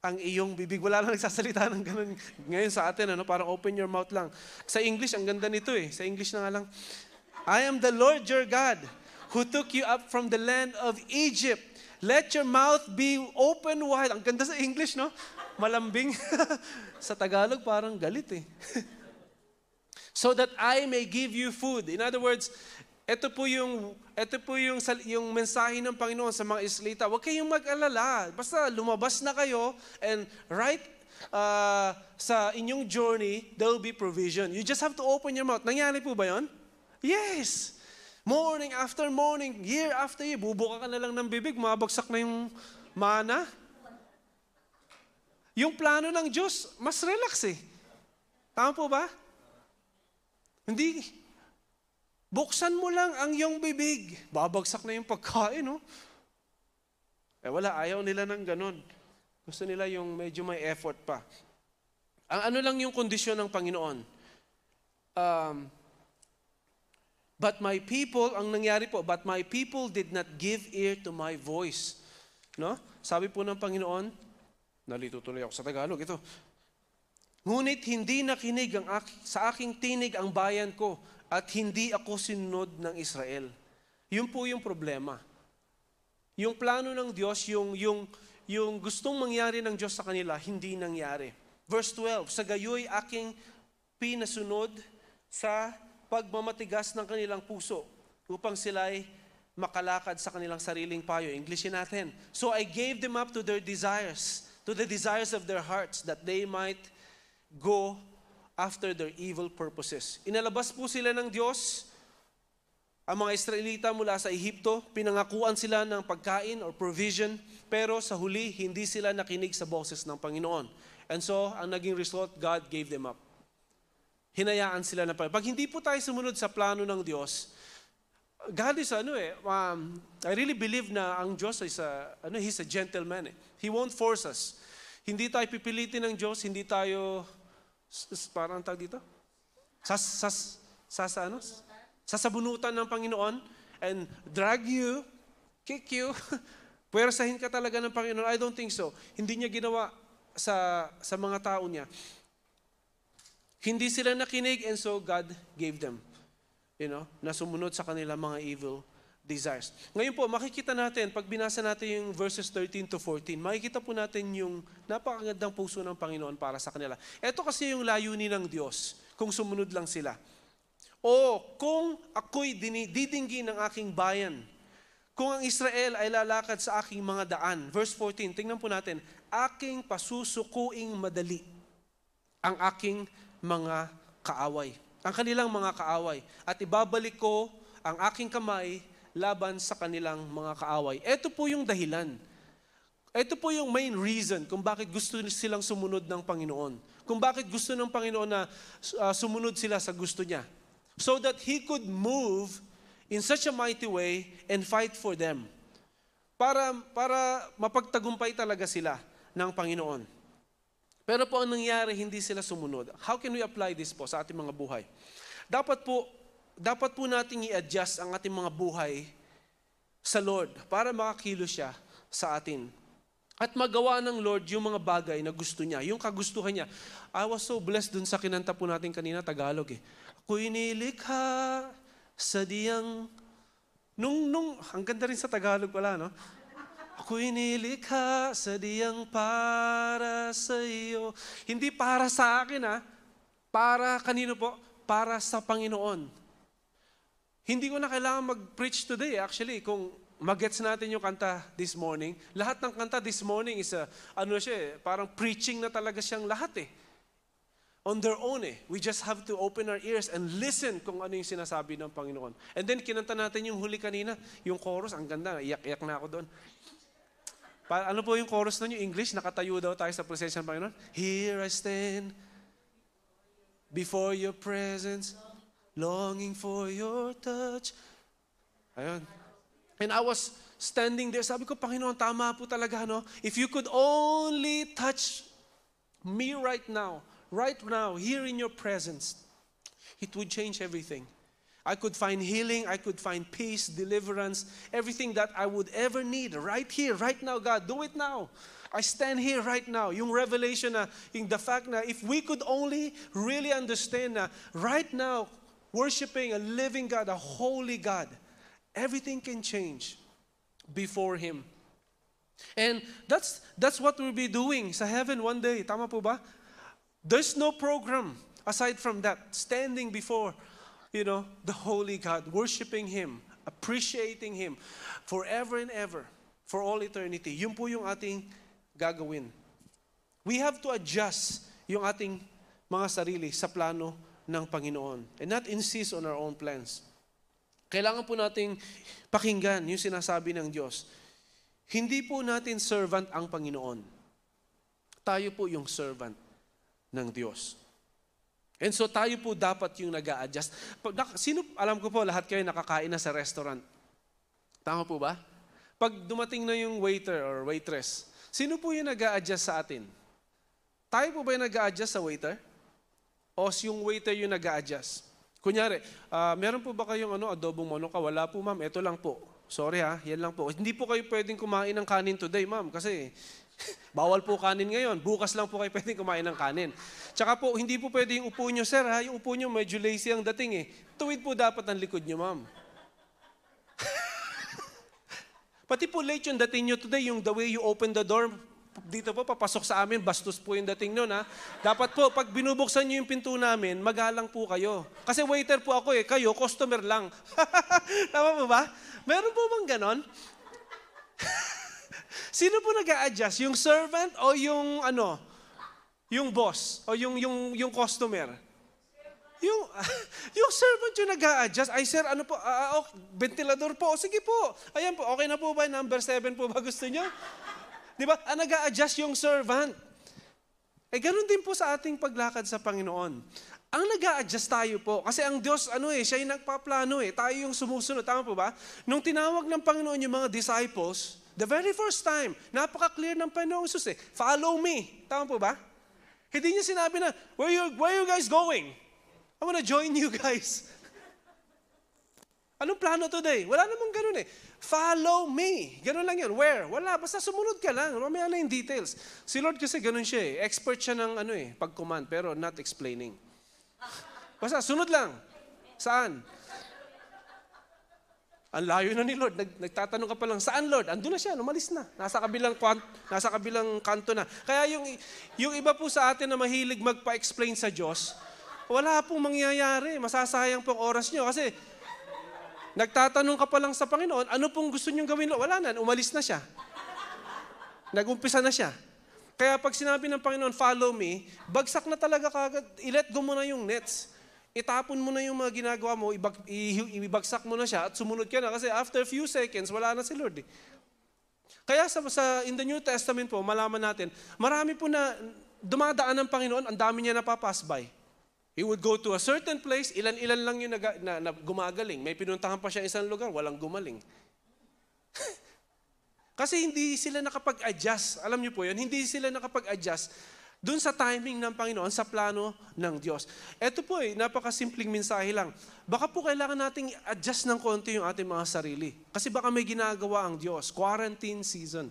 ang iyong bibig. Wala lang nagsasalita ng ganun ngayon sa atin, ano? parang open your mouth lang. Sa English, ang ganda nito eh. Sa English na nga lang, I am the Lord your God who took you up from the land of Egypt. Let your mouth be open wide. Ang ganda sa English, no? Malambing. <laughs> sa Tagalog, parang galit eh. <laughs> so that I may give you food. In other words, ito po yung ito po yung yung mensahe ng Panginoon sa mga Israelita. Huwag kayong mag-alala. Basta lumabas na kayo and right uh, sa inyong journey, there will be provision. You just have to open your mouth. Nangyari po ba 'yon? Yes. Morning after morning, year after year, bubuka ka na lang ng bibig, mabagsak na yung mana. Yung plano ng Diyos, mas relax eh. Tama po ba? Hindi, Buksan mo lang ang iyong bibig. Babagsak na yung pagkain, no? Eh wala, ayaw nila ng ganun. Gusto nila yung medyo may effort pa. Ang ano lang yung kondisyon ng Panginoon. Um, but my people, ang nangyari po, but my people did not give ear to my voice. No? Sabi po ng Panginoon, nalito tuloy ako sa Tagalog, ito, Ngunit hindi nakinig ang aki, sa aking tinig ang bayan ko at hindi ako sinunod ng Israel. Yun po yung problema. Yung plano ng Diyos, yung, yung, yung gustong mangyari ng Diyos sa kanila, hindi nangyari. Verse 12, sa gayoy aking pinasunod sa pagmamatigas ng kanilang puso upang sila'y makalakad sa kanilang sariling payo. Englishin natin. So I gave them up to their desires, to the desires of their hearts, that they might go after their evil purposes. Inalabas po sila ng Diyos, ang mga Israelita mula sa Ehipto, pinangakuan sila ng pagkain or provision, pero sa huli, hindi sila nakinig sa boses ng Panginoon. And so, ang naging result, God gave them up. Hinayaan sila na Pag hindi po tayo sumunod sa plano ng Diyos, God is ano eh, um, I really believe na ang Diyos is a, ano, He's a gentleman eh. He won't force us. Hindi tayo pipilitin ng Diyos, hindi tayo parang tag dito? Sas, sas, sas, ano? Sasabunutan ng Panginoon and drag you, kick you, <laughs> puwersahin ka talaga ng Panginoon. I don't think so. Hindi niya ginawa sa, sa mga tao niya. Hindi sila nakinig and so God gave them. You know, na sumunod sa kanila mga evil desires. Ngayon po, makikita natin, pag binasa natin yung verses 13 to 14, makikita po natin yung napakagandang puso ng Panginoon para sa kanila. Ito kasi yung layunin ng Diyos, kung sumunod lang sila. O kung ako'y didinggi ng aking bayan, kung ang Israel ay lalakad sa aking mga daan. Verse 14, tingnan po natin, aking pasusukuing madali ang aking mga kaaway. Ang kanilang mga kaaway. At ibabalik ko ang aking kamay laban sa kanilang mga kaaway. Ito po yung dahilan. Ito po yung main reason kung bakit gusto silang sumunod ng Panginoon. Kung bakit gusto ng Panginoon na uh, sumunod sila sa gusto niya. So that He could move in such a mighty way and fight for them. Para, para mapagtagumpay talaga sila ng Panginoon. Pero po ang nangyari, hindi sila sumunod. How can we apply this po sa ating mga buhay? Dapat po, dapat po nating i-adjust ang ating mga buhay sa Lord para makakilos siya sa atin. At magawa ng Lord yung mga bagay na gusto niya, yung kagustuhan niya. I was so blessed dun sa kinanta po natin kanina, Tagalog eh. Ako'y nilikha sa diyang... Nung, nung, ang ganda rin sa Tagalog pala, no? Ako'y nilikha sa diyang para sa iyo. Hindi para sa akin, ha? Para kanino po? Para sa Panginoon. Hindi ko na kailangan mag-preach today actually kung magets natin yung kanta this morning. Lahat ng kanta this morning is a, ano siya eh, parang preaching na talaga siyang lahat eh. on their own eh. We just have to open our ears and listen kung ano yung sinasabi ng Panginoon. And then kinanta natin yung huli kanina, yung chorus, ang ganda, iyak-iyak na ako doon. Pa, ano po yung chorus nun, yung English? Nakatayo daw tayo sa presensya ng Panginoon. Here I stand before your presence, longing for your touch. Ayun. And I was standing there, sabi ko, Panginoon, tama po talaga, no? If you could only touch me right now, right now, here in your presence, it would change everything. I could find healing, I could find peace, deliverance, everything that I would ever need right here, right now, God. Do it now. I stand here right now. Yung revelation na, yung the fact na if we could only really understand na right now, worshiping a living God, a holy God, everything can change before Him. And that's, that's what we'll be doing sa heaven one day. Tama po ba? There's no program aside from that. Standing before, you know, the holy God, worshiping Him, appreciating Him forever and ever, for all eternity. Yun po yung ating gagawin. We have to adjust yung ating mga sarili sa plano ng Panginoon and not insist on our own plans. Kailangan po nating pakinggan yung sinasabi ng Diyos. Hindi po natin servant ang Panginoon. Tayo po yung servant ng Diyos. And so tayo po dapat yung nag adjust Sino, alam ko po, lahat kayo nakakain na sa restaurant. Tama po ba? Pag dumating na yung waiter or waitress, Sino po yung nag adjust sa atin? Tayo po ba yung nag adjust sa waiter? O yung waiter yung nag adjust Kunyari, uh, meron po ba kayong ano, adobong manok? Wala po ma'am, ito lang po. Sorry ha, yan lang po. Hindi po kayo pwedeng kumain ng kanin today ma'am kasi <laughs> bawal po kanin ngayon. Bukas lang po kayo pwedeng kumain ng kanin. Tsaka po, hindi po pwede yung upo nyo, sir ha. Yung upo nyo medyo lazy ang dating eh. Tuwid po dapat ang likod nyo ma'am. <laughs> Pati po late yung dating nyo today, yung the way you open the door, dito po, papasok sa amin, bastos po yung dating nun, ha? Dapat po, pag binubuksan nyo yung pinto namin, magalang po kayo. Kasi waiter po ako eh, kayo, customer lang. <laughs> Tama po ba? Meron po bang ganon? Sino po nag adjust Yung servant o yung ano? Yung boss o yung yung yung customer? Yung, <laughs> yung servant yung nag adjust ay sir, ano po, uh, oh, ventilador po, sige po. Ayan po, okay na po ba? Number 7 po ba gusto nyo? Di ba? Ah, nag adjust yung servant. Eh, ganun din po sa ating paglakad sa Panginoon. Ang nag adjust tayo po, kasi ang Diyos, ano eh, siya yung nagpaplano eh, tayo yung sumusunod. Tama po ba? Nung tinawag ng Panginoon yung mga disciples, the very first time, napaka-clear ng Panginoong Jesus eh, follow me. Tama po ba? Hindi niya sinabi na, where you, where you guys going? I want to join you guys. Anong plano today? Wala namang ganun eh. Follow me. Ganun lang yun. Where? Wala. Basta sumunod ka lang. Mamaya na yung details. Si Lord kasi ganun siya eh. Expert siya ng ano eh, pag-command, pero not explaining. Basta sunod lang. Saan? Ang layo na ni Lord. Nag, nagtatanong ka pa lang, saan Lord? Andun na siya, umalis na. Nasa kabilang, nasa kabilang kanto na. Kaya yung, yung iba po sa atin na mahilig magpa-explain sa Diyos, wala pong mangyayari. Masasayang pong oras nyo. Kasi nagtatanong ka pa lang sa Panginoon, ano pong gusto nyong gawin? Wala na, umalis na siya. Nagumpisa na siya. Kaya pag sinabi ng Panginoon, follow me, bagsak na talaga kagad. I-let go mo na yung nets. Itapon mo na yung mga ginagawa mo, ibag, ibagsak mo na siya at sumunod ka na. Kasi after few seconds, wala na si Lord. Eh. Kaya sa, sa, in the New Testament po, malaman natin, marami po na dumadaan ng Panginoon, ang dami niya napapass by. He would go to a certain place, ilan-ilan lang yung na, na, na gumagaling. May pinuntahan pa siya isang lugar, walang gumaling. <laughs> Kasi hindi sila nakapag-adjust. Alam niyo po yun, hindi sila nakapag-adjust dun sa timing ng Panginoon, sa plano ng Diyos. Ito po eh, napakasimpleng mensahe lang. Baka po kailangan nating adjust ng konti yung ating mga sarili. Kasi baka may ginagawa ang Diyos. Quarantine season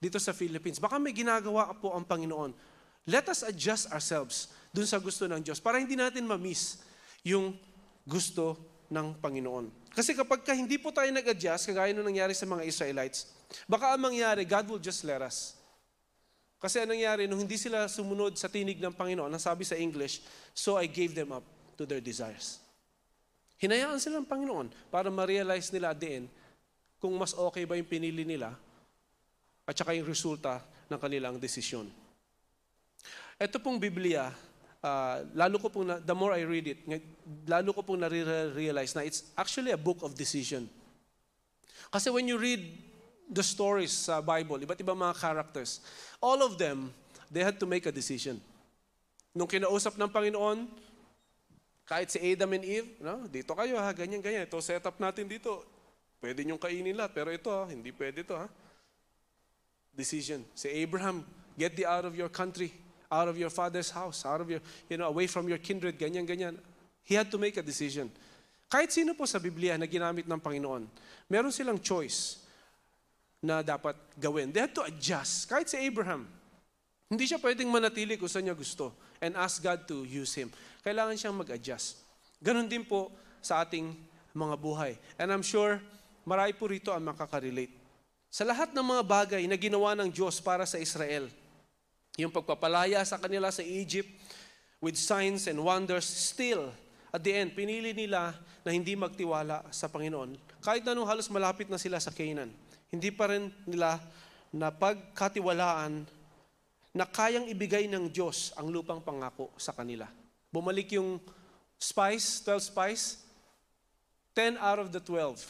dito sa Philippines. Baka may ginagawa po ang Panginoon. Let us adjust ourselves dun sa gusto ng Diyos para hindi natin ma-miss yung gusto ng Panginoon. Kasi kapag ka hindi po tayo nag-adjust, kagaya nung nangyari sa mga Israelites, baka ang mangyari, God will just let us. Kasi anong nangyari, nung hindi sila sumunod sa tinig ng Panginoon, ang sabi sa English, so I gave them up to their desires. Hinayaan sila ng Panginoon para ma-realize nila din kung mas okay ba yung pinili nila at saka yung resulta ng kanilang desisyon. Ito pong Biblia ah, lalo ko pong, na, the more I read it, lalo ko pong nare-realize na it's actually a book of decision. Kasi when you read the stories sa Bible, iba't ibang mga characters, all of them, they had to make a decision. Nung kinausap ng Panginoon, kahit si Adam and Eve, no, dito kayo ha, ganyan, ganyan. Ito, setup natin dito. Pwede niyong kainin lahat, pero ito ha, hindi pwede ito ha. Decision. Si Abraham, get thee out of your country, out of your father's house, out of your, you know, away from your kindred, ganyan, ganyan. He had to make a decision. Kahit sino po sa Biblia na ginamit ng Panginoon, meron silang choice na dapat gawin. They had to adjust. Kahit si Abraham, hindi siya pwedeng manatili kung saan niya gusto and ask God to use him. Kailangan siyang mag-adjust. Ganon din po sa ating mga buhay. And I'm sure marami po rito ang makaka-relate. Sa lahat ng mga bagay na ginawa ng Diyos para sa Israel, yung pagpapalaya sa kanila sa Egypt with signs and wonders, still, at the end, pinili nila na hindi magtiwala sa Panginoon. Kahit na nung halos malapit na sila sa Canaan, hindi pa rin nila na pagkatiwalaan na kayang ibigay ng Diyos ang lupang pangako sa kanila. Bumalik yung spies, 12 spies, 10 out of the 12,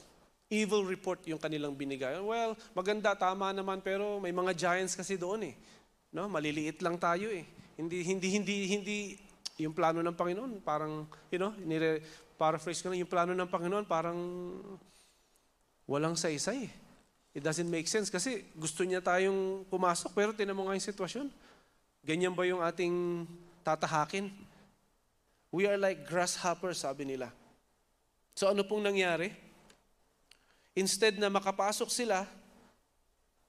evil report yung kanilang binigay. Well, maganda, tama naman, pero may mga giants kasi doon eh. No, maliliit lang tayo eh. Hindi hindi hindi hindi yung plano ng Panginoon parang you know, nire paraphrase ko lang yung plano ng Panginoon parang walang saysay. It doesn't make sense kasi gusto niya tayong pumasok pero tinan mo nga yung sitwasyon. Ganyan ba yung ating tatahakin? We are like grasshoppers, sabi nila. So ano pong nangyari? Instead na makapasok sila,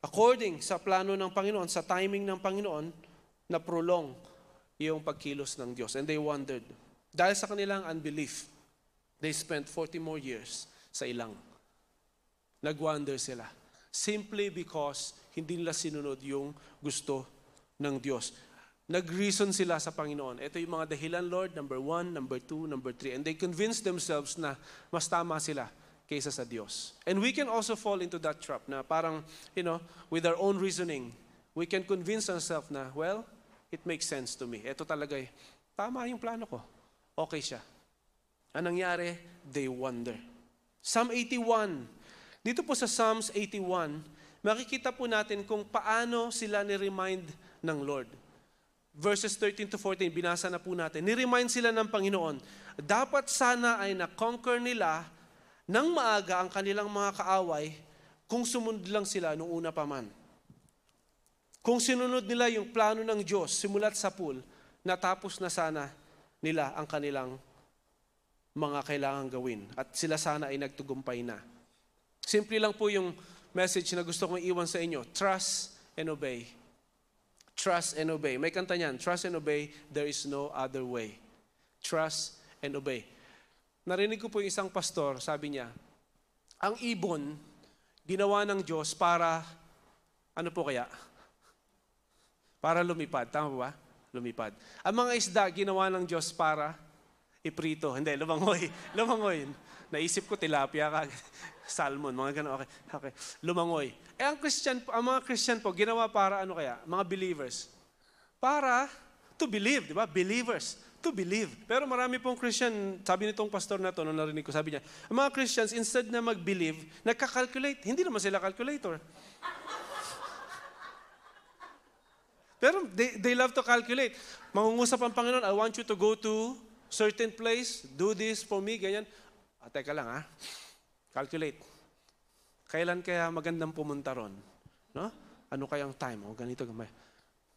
according sa plano ng Panginoon, sa timing ng Panginoon, na prolong yung pagkilos ng Diyos. And they wondered. Dahil sa kanilang unbelief, they spent 40 more years sa ilang. Nag-wonder sila. Simply because hindi nila sinunod yung gusto ng Diyos. Nag-reason sila sa Panginoon. Ito yung mga dahilan, Lord, number one, number two, number three. And they convinced themselves na mas tama sila kaysa sa Diyos. And we can also fall into that trap na parang, you know, with our own reasoning, we can convince ourselves na, well, it makes sense to me. Ito talaga eh, tama yung plano ko. Okay siya. Anong nangyari? They wonder. Psalm 81. Dito po sa Psalms 81, makikita po natin kung paano sila ni-remind ng Lord. Verses 13 to 14, binasa na po natin. Ni-remind sila ng Panginoon, dapat sana ay na-conquer nila nang maaga ang kanilang mga kaaway kung sumunod lang sila nung una pa man. Kung sinunod nila yung plano ng Diyos simulat sa pool, natapos na sana nila ang kanilang mga kailangang gawin. At sila sana ay nagtugumpay na. Simple lang po yung message na gusto kong iwan sa inyo. Trust and obey. Trust and obey. May kanta niyan, trust and obey, there is no other way. Trust and obey. Narinig ko po yung isang pastor, sabi niya, ang ibon, ginawa ng Diyos para, ano po kaya? Para lumipad. Tama ba? Lumipad. Ang mga isda, ginawa ng Diyos para iprito. Hindi, lumangoy. <laughs> Lumangoy. Naisip ko tilapia ka. Salmon, mga ganun. Okay. okay. Lumangoy. Eh ang Christian, ang mga Christian po, ginawa para ano kaya? Mga believers. Para to believe, di ba? Believers. To believe. Pero marami pong Christian, sabi nitong pastor na to, nung narinig ko, sabi niya, ang mga Christians, instead na mag-believe, nagka-calculate. Hindi naman sila calculator. <laughs> Pero they, they love to calculate. Mangungusap ang Panginoon, I want you to go to certain place, do this for me, ganyan. Ah, teka lang ha. Calculate. Kailan kaya magandang pumunta ron? No? Ano kayang time? O ganito, gamay.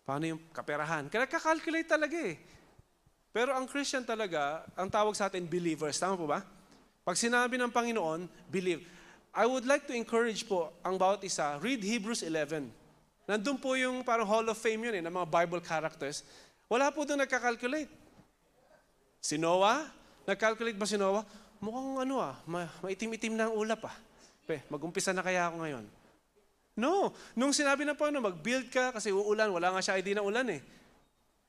Paano yung kaperahan? Kaya kakalculate talaga eh. Pero ang Christian talaga, ang tawag sa atin, believers. Tama po ba? Pag sinabi ng Panginoon, believe. I would like to encourage po ang bawat isa, read Hebrews 11. Nandun po yung parang Hall of Fame yun eh, ng mga Bible characters. Wala po doon nagka-calculate. Si Noah, nag-calculate ba si Noah? Mukhang ano ah, ma- maitim-itim na ang ulap ah. Pe, mag-umpisa na kaya ako ngayon. No, nung sinabi na po ano, mag-build ka kasi uulan, wala nga siya idea ng ulan eh.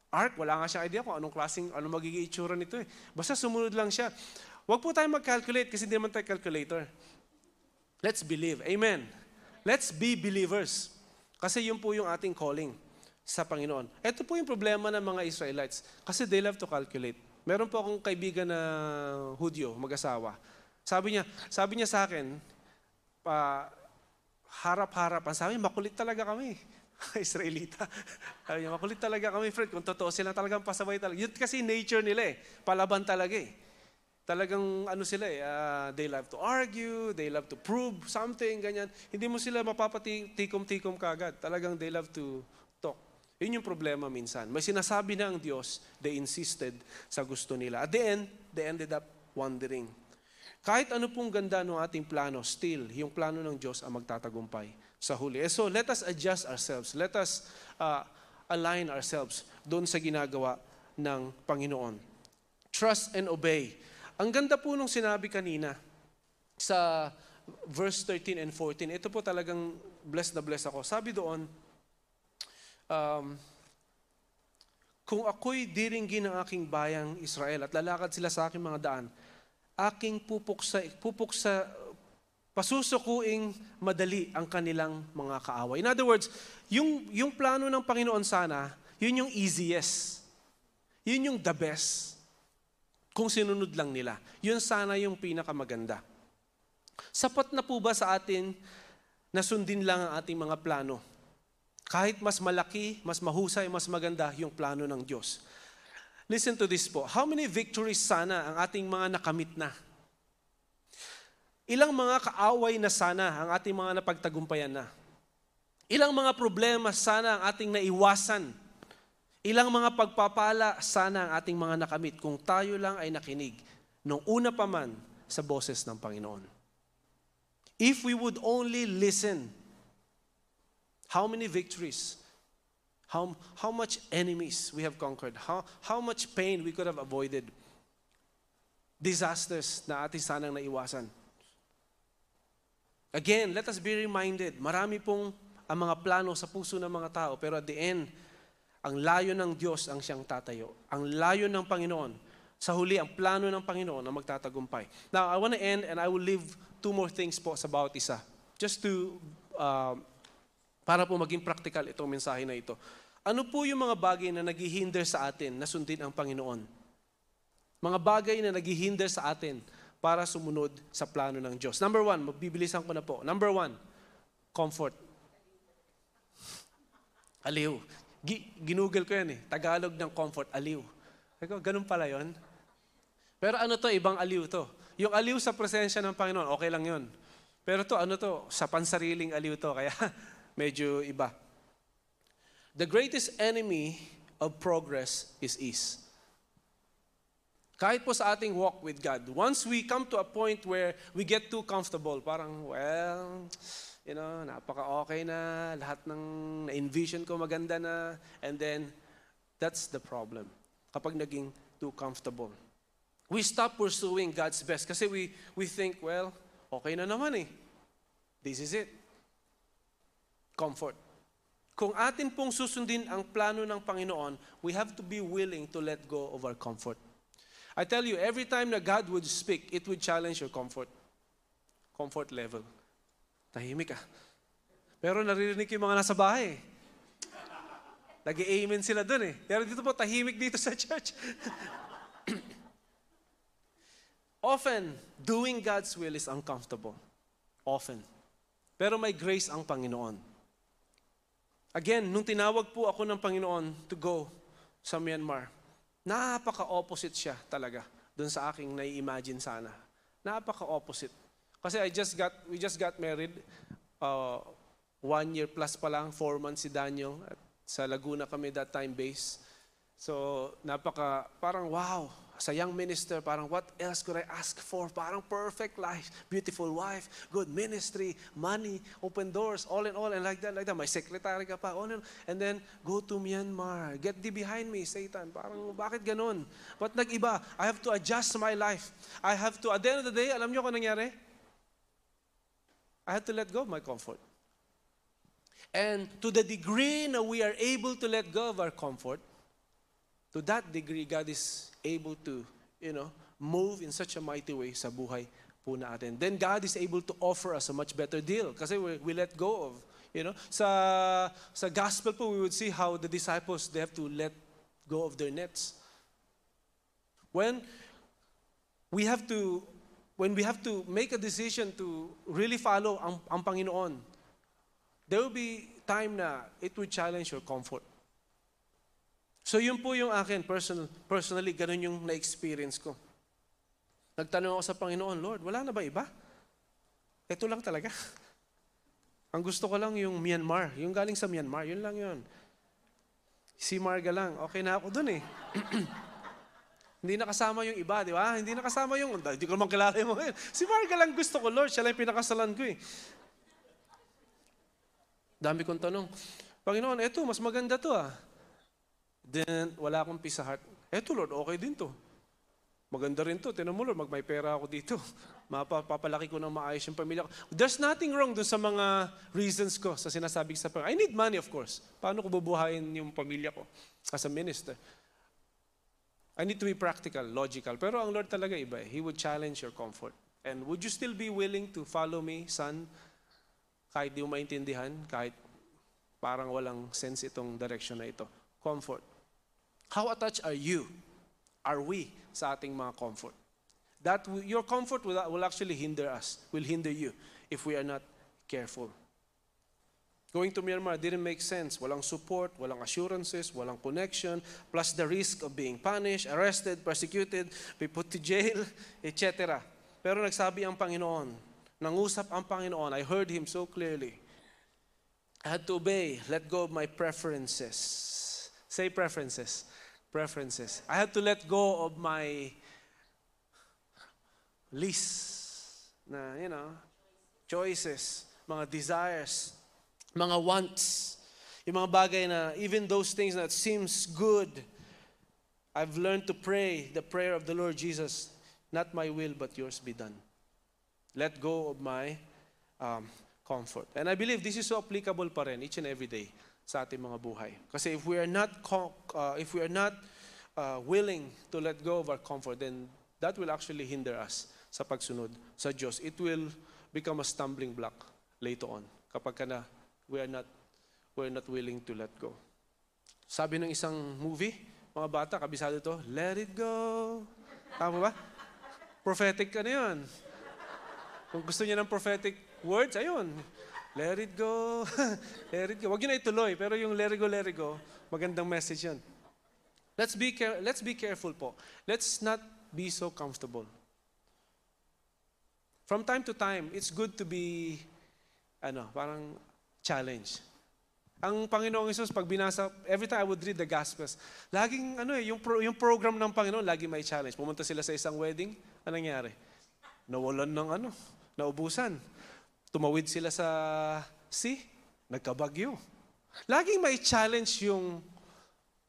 Ark, wala nga siya idea kung anong klaseng, ano magiging itsura nito eh. Basta sumunod lang siya. Huwag po tayo mag-calculate kasi hindi naman tayo calculator. Let's believe. Amen. Let's be believers. Kasi yun po yung ating calling. sa Panginoon. Ito po yung problema ng mga Israelites kasi they love to calculate. Meron po akong kaibigan na Hudyo, mag-asawa. Sabi niya, sabi niya sa akin, pa, harap-harapan. Sabi niya, makulit talaga kami. <laughs> Israelita. Sabi niya, makulit talaga kami, Fred. Kung totoo sila talagang pasaway talaga. Yun kasi nature nila eh. Palaban talaga eh. Talagang ano sila eh, ah, they love to argue, they love to prove something, ganyan. Hindi mo sila mapapatikom-tikom kagad. Talagang they love to. Yun yung problema minsan. May sinasabi na ang Diyos, they insisted sa gusto nila. At the end, they ended up wandering. Kahit ano pong ganda ng ating plano, still, yung plano ng Diyos ang magtatagumpay sa huli. Eh, So let us adjust ourselves. Let us uh, align ourselves doon sa ginagawa ng Panginoon. Trust and obey. Ang ganda po nung sinabi kanina sa verse 13 and 14. Ito po talagang blessed na blessed ako. Sabi doon, um, kung ako'y diringgin ng aking bayang Israel at lalakad sila sa aking mga daan, aking pupuksa, pupuksa, pasusukuing madali ang kanilang mga kaaway. In other words, yung, yung plano ng Panginoon sana, yun yung easiest. Yun yung the best. Kung sinunod lang nila. Yun sana yung pinakamaganda. Sapat na po ba sa atin na sundin lang ang ating mga plano? Kahit mas malaki, mas mahusay, mas maganda yung plano ng Diyos. Listen to this po. How many victories sana ang ating mga nakamit na? Ilang mga kaaway na sana ang ating mga napagtagumpayan na? Ilang mga problema sana ang ating naiwasan? Ilang mga pagpapala sana ang ating mga nakamit kung tayo lang ay nakinig nung una pa man sa boses ng Panginoon? If we would only listen How many victories? How, how much enemies we have conquered? How, how much pain we could have avoided? Disasters na ating sanang naiwasan. Again, let us be reminded, marami pong ang mga plano sa puso ng mga tao, pero at the end, ang layo ng Diyos ang siyang tatayo. Ang layo ng Panginoon. Sa huli, ang plano ng Panginoon ang magtatagumpay. Now, I want to end and I will leave two more things po sa bawat isa. Just to uh, para po maging practical itong mensahe na ito. Ano po yung mga bagay na naghihinder sa atin na sundin ang Panginoon? Mga bagay na naghihinder sa atin para sumunod sa plano ng Diyos. Number one, magbibilisan ko na po. Number one, comfort. Aliw. Gi- ginugol ko yan eh. Tagalog ng comfort, aliw. Eko, ganun pala yon. Pero ano to, ibang aliw to. Yung aliw sa presensya ng Panginoon, okay lang yon. Pero to, ano to, sa pansariling aliw to. Kaya <laughs> medyo iba. The greatest enemy of progress is ease. Kahit po sa ating walk with God, once we come to a point where we get too comfortable, parang, well, you know, napaka-okay na, lahat ng na-envision ko maganda na, and then, that's the problem. Kapag naging too comfortable. We stop pursuing God's best kasi we, we think, well, okay na naman eh. This is it comfort. Kung atin pong susundin ang plano ng Panginoon, we have to be willing to let go of our comfort. I tell you, every time na God would speak, it would challenge your comfort. Comfort level. Tahimik ah. Pero naririnig yung mga nasa bahay. Nag-amen sila dun eh. Pero dito po, tahimik dito sa church. <coughs> Often, doing God's will is uncomfortable. Often. Pero may grace ang Panginoon. Again, nung tinawag po ako ng Panginoon to go sa Myanmar, napaka-opposite siya talaga doon sa aking nai-imagine sana. Napaka-opposite. Kasi I just got, we just got married, uh, one year plus pa lang, four months si Daniel. At sa Laguna kami that time base. So, napaka, parang wow, sa young minister, parang what else could I ask for? Parang perfect life, beautiful wife, good ministry, money, open doors, all in all, and like that, like that. My secretary ka pa, all in, and then go to Myanmar. Get thee behind me, Satan. Parang bakit ganun? But nag-iba? I have to adjust my life. I have to, at the end of the day, alam niyo kung nangyari? I had to let go of my comfort. And to the degree na we are able to let go of our comfort, to that degree, God is able to, you know, move in such a mighty way sa buhay po natin. Then God is able to offer us a much better deal kasi we, we let go of You know, sa sa gospel po we would see how the disciples they have to let go of their nets. When we have to when we have to make a decision to really follow ang, ang Panginoon, there will be time na it will challenge your comfort. So yun po yung akin, personal, personally, ganun yung na-experience ko. Nagtanong ako sa Panginoon, Lord, wala na ba iba? Ito lang talaga. <laughs> Ang gusto ko lang yung Myanmar, yung galing sa Myanmar, yun lang yun. Si Marga lang, okay na ako dun eh. <clears throat> Hindi nakasama yung iba, di ba? Hindi nakasama yung, hindi ko naman kilala yung mga yun. Si Marga lang gusto ko, Lord, siya lang yung pinakasalan ko eh. Dami kong tanong, Panginoon, eto, mas maganda to ah. Then, wala akong sa heart. Eto, Lord, okay din to. Maganda rin to. Tinan mo, Lord, mag may pera ako dito. <laughs> Mapapalaki ko ng maayos yung pamilya ko. There's nothing wrong dun sa mga reasons ko sa sinasabi sa Panginoon. I need money, of course. Paano ko bubuhayin yung pamilya ko as a minister? I need to be practical, logical. Pero ang Lord talaga iba. eh. He would challenge your comfort. And would you still be willing to follow me, son? Kahit di mo maintindihan, kahit parang walang sense itong direction na ito. Comfort. How attached are you? Are we sa ating mga comfort? That your comfort will, will actually hinder us, will hinder you if we are not careful. Going to Myanmar didn't make sense. Walang support, walang assurances, walang connection, plus the risk of being punished, arrested, persecuted, be put to jail, <laughs> etc. Pero nagsabi ang Panginoon, nangusap ang Panginoon, I heard Him so clearly. I had to obey, let go of my preferences. Say preferences. Preferences. I had to let go of my list na, you know, choices, mga desires, mga wants, yung mga bagay na even those things that seems good, I've learned to pray the prayer of the Lord Jesus, not my will but yours be done. Let go of my um, comfort. And I believe this is so applicable pa rin each and every day sa ating mga buhay. Kasi if we are not uh, if we are not uh, willing to let go of our comfort, then that will actually hinder us sa pagsunod sa Diyos. It will become a stumbling block later on kapag ka na we are not we are not willing to let go. Sabi ng isang movie, mga bata, kabisado to, let it go. Tama ba? Prophetic ano yun? Kung gusto niya ng prophetic words, ayun. Let it go. <laughs> let it go. Huwag yun na ituloy, pero yung let it go, let it go, magandang message yun. Let's be, care- let's be careful po. Let's not be so comfortable. From time to time, it's good to be, ano, parang challenge. Ang Panginoong Isus, pag binasa, every time I would read the Gospels, laging, ano eh, yung, pro, yung program ng Panginoon, lagi may challenge. Pumunta sila sa isang wedding, anong nangyari? Nawalan ng ano, naubusan. Tumawid sila sa sea, nagkabagyo. Laging may challenge yung,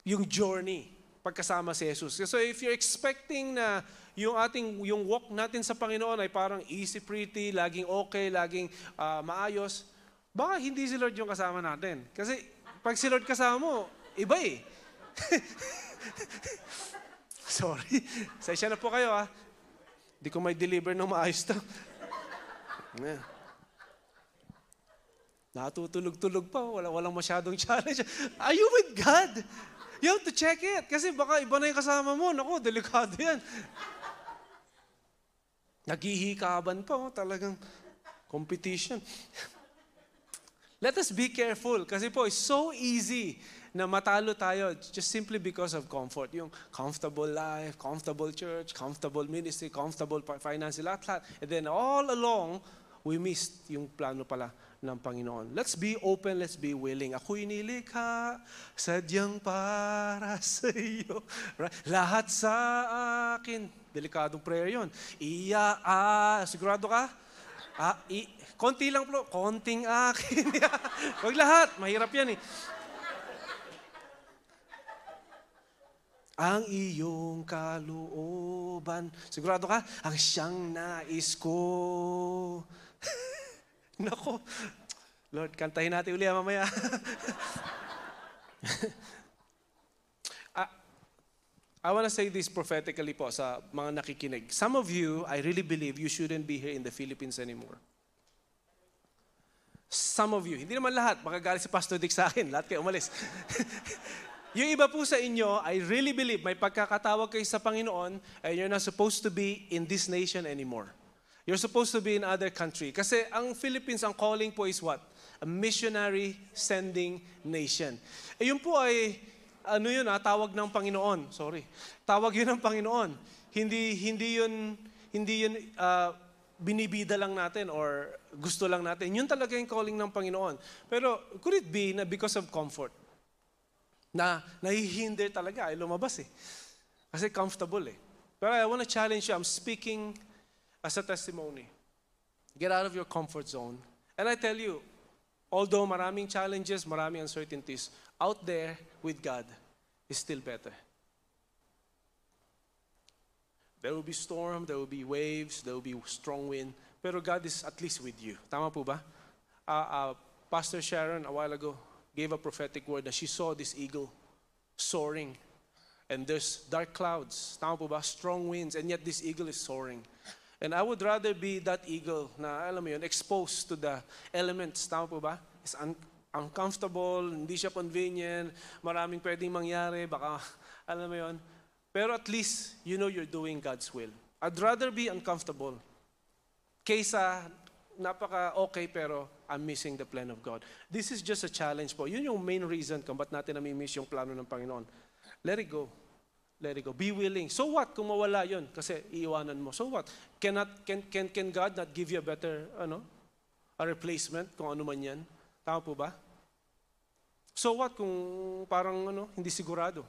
yung journey pagkasama si Jesus. So if you're expecting na yung ating yung walk natin sa Panginoon ay parang easy pretty, laging okay, laging ah, maayos, baka hindi si Lord yung kasama natin. Kasi pag si Lord kasama mo, iba eh. <laughs> Sorry. Sa na po kayo ah. Hindi ko may deliver ng maayos to. <laughs> Yeah. Natutulog-tulog pa, wala, walang masyadong <laughs> challenge. Are you with God? You have to check it. Kasi baka iba na yung kasama mo. Naku, delikado yan. Naghihikaban pa, oh, talagang competition. Let us be careful kasi po, it's so easy na matalo tayo just simply because of comfort. Yung comfortable life, comfortable church, comfortable ministry, comfortable pa- finance, lahat-lahat. And then all along, we missed yung plano pala ng Panginoon. Let's be open, let's be willing. Ako'y nilikha, sadyang para <laughs> sa iyo. Right? Lahat sa akin. Delikadong prayer yon. Iya, ah, sigurado ka? Ah, i, konti lang po, konting akin. <laughs> Huwag lahat, mahirap yan eh. Ang iyong kalooban. Sigurado ka? Ang siyang nais ko. <laughs> <laughs> Nako. Lord, kantahin natin uli ah, mamaya. <laughs> Ah, I want to say this prophetically po sa mga nakikinig. Some of you, I really believe you shouldn't be here in the Philippines anymore. Some of you, hindi naman lahat, baka galing si Pastor Dick sa akin, lahat kayo umalis. <laughs> yung iba po sa inyo, I really believe may pagkakatawag kayo sa Panginoon and you're not supposed to be in this nation anymore. You're supposed to be in other country. Kasi ang Philippines, ang calling po is what? A missionary sending nation. Eh yun po ay, ano yun ah, tawag ng Panginoon. Sorry. Tawag yun ng Panginoon. Hindi, hindi yun, hindi yun ah, binibida lang natin or gusto lang natin. Yun talaga yung calling ng Panginoon. Pero could it be na because of comfort? Na nahihinder talaga ay lumabas eh. Kasi comfortable eh. Pero I want to challenge you. I'm speaking as a testimony. Get out of your comfort zone. And I tell you, although maraming challenges, maraming uncertainties, out there with God is still better. There will be storm, there will be waves, there will be strong wind, pero God is at least with you. Tama po ba? Uh, uh, Pastor Sharon, a while ago, gave a prophetic word that she saw this eagle soaring. And there's dark clouds. Tama po ba? Strong winds, and yet this eagle is soaring. And I would rather be that eagle na, alam mo yun, exposed to the elements. Tama po ba? It's un- uncomfortable, hindi siya convenient, maraming pwedeng mangyari, baka, <laughs> alam mo yun. Pero at least, you know you're doing God's will. I'd rather be uncomfortable kaysa napaka okay pero I'm missing the plan of God. This is just a challenge po. Yun yung main reason kung ba't natin nami-miss yung plano ng Panginoon. Let it go. Let it go. Be willing. So what kung mawala yun? Kasi iiwanan mo. So what? Cannot, can, can, can God not give you a better, ano, a replacement kung ano man yan? Tama po ba? So what kung parang ano, hindi sigurado?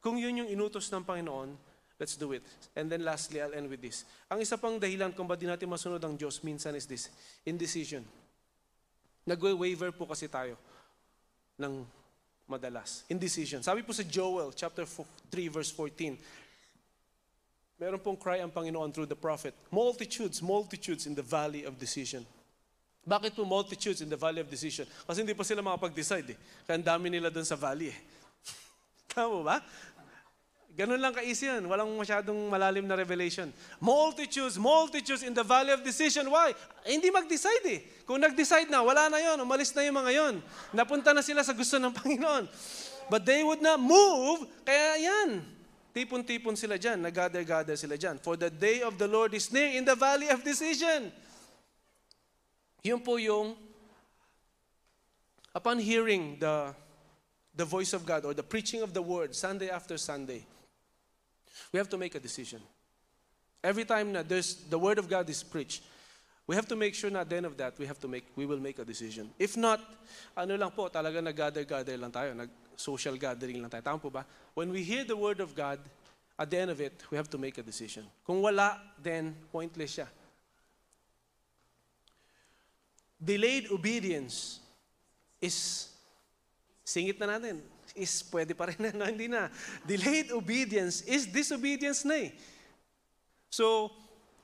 Kung yun yung inutos ng Panginoon, let's do it. And then lastly, I'll end with this. Ang isa pang dahilan kung ba't di natin masunod ang Diyos minsan is this, indecision. Nagwe-waver po kasi tayo ng madalas. Indecision. Sabi po sa Joel chapter 3 verse 14, meron pong cry ang Panginoon through the prophet, multitudes, multitudes in the valley of decision. Bakit po multitudes in the valley of decision? Kasi hindi pa sila makapag-decide eh. Kaya ang dami nila doon sa valley eh. <laughs> Tama ba? Ganun lang ka-easy yan. Walang masyadong malalim na revelation. Multitudes, multitudes in the valley of decision. Why? Eh, hindi mag-decide eh. Kung nag-decide na, wala na yon, umalis na yung mga yon. Napunta na sila sa gusto ng <laughs> Panginoon. But they would not move, kaya yan. Tipon-tipon sila dyan, nag-gather-gather sila dyan. For the day of the Lord is near in the valley of decision. Yun po yung, upon hearing the, the voice of God or the preaching of the word Sunday after Sunday, we have to make a decision. Every time na there's, the word of God is preached, we have to make sure na at the end of that, we have to make, we will make a decision. If not, ano lang po, talaga nag-gather-gather lang tayo, nag-social gathering lang tayo. Tama po ba? When we hear the word of God, at the end of it, we have to make a decision. Kung wala, then pointless siya. Delayed obedience is, singit na natin, is pwede pa rin na, <laughs> no, hindi na. Delayed obedience is disobedience na eh. So,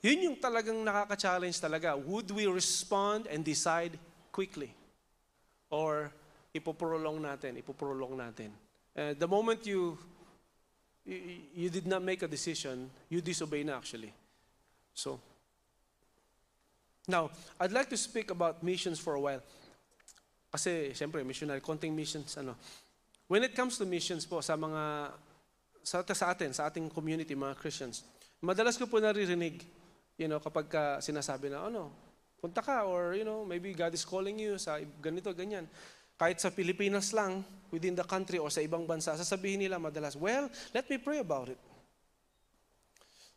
yun yung talagang nakaka-challenge talaga. Would we respond and decide quickly? Or ipoprolong natin, ipoprolong natin. Uh, the moment you, you, you did not make a decision, you disobey na actually. So, now, I'd like to speak about missions for a while. Kasi, siyempre, missionary, konting missions, ano. When it comes to missions po, sa mga, sa, sa atin, sa ating community, mga Christians, madalas ko po naririnig, you know, kapag ka sinasabi na, ano, punta ka, or, you know, maybe God is calling you sa ganito, ganyan. Kahit sa Pilipinas lang, within the country or sa ibang bansa, sasabihin nila madalas, well, let me pray about it.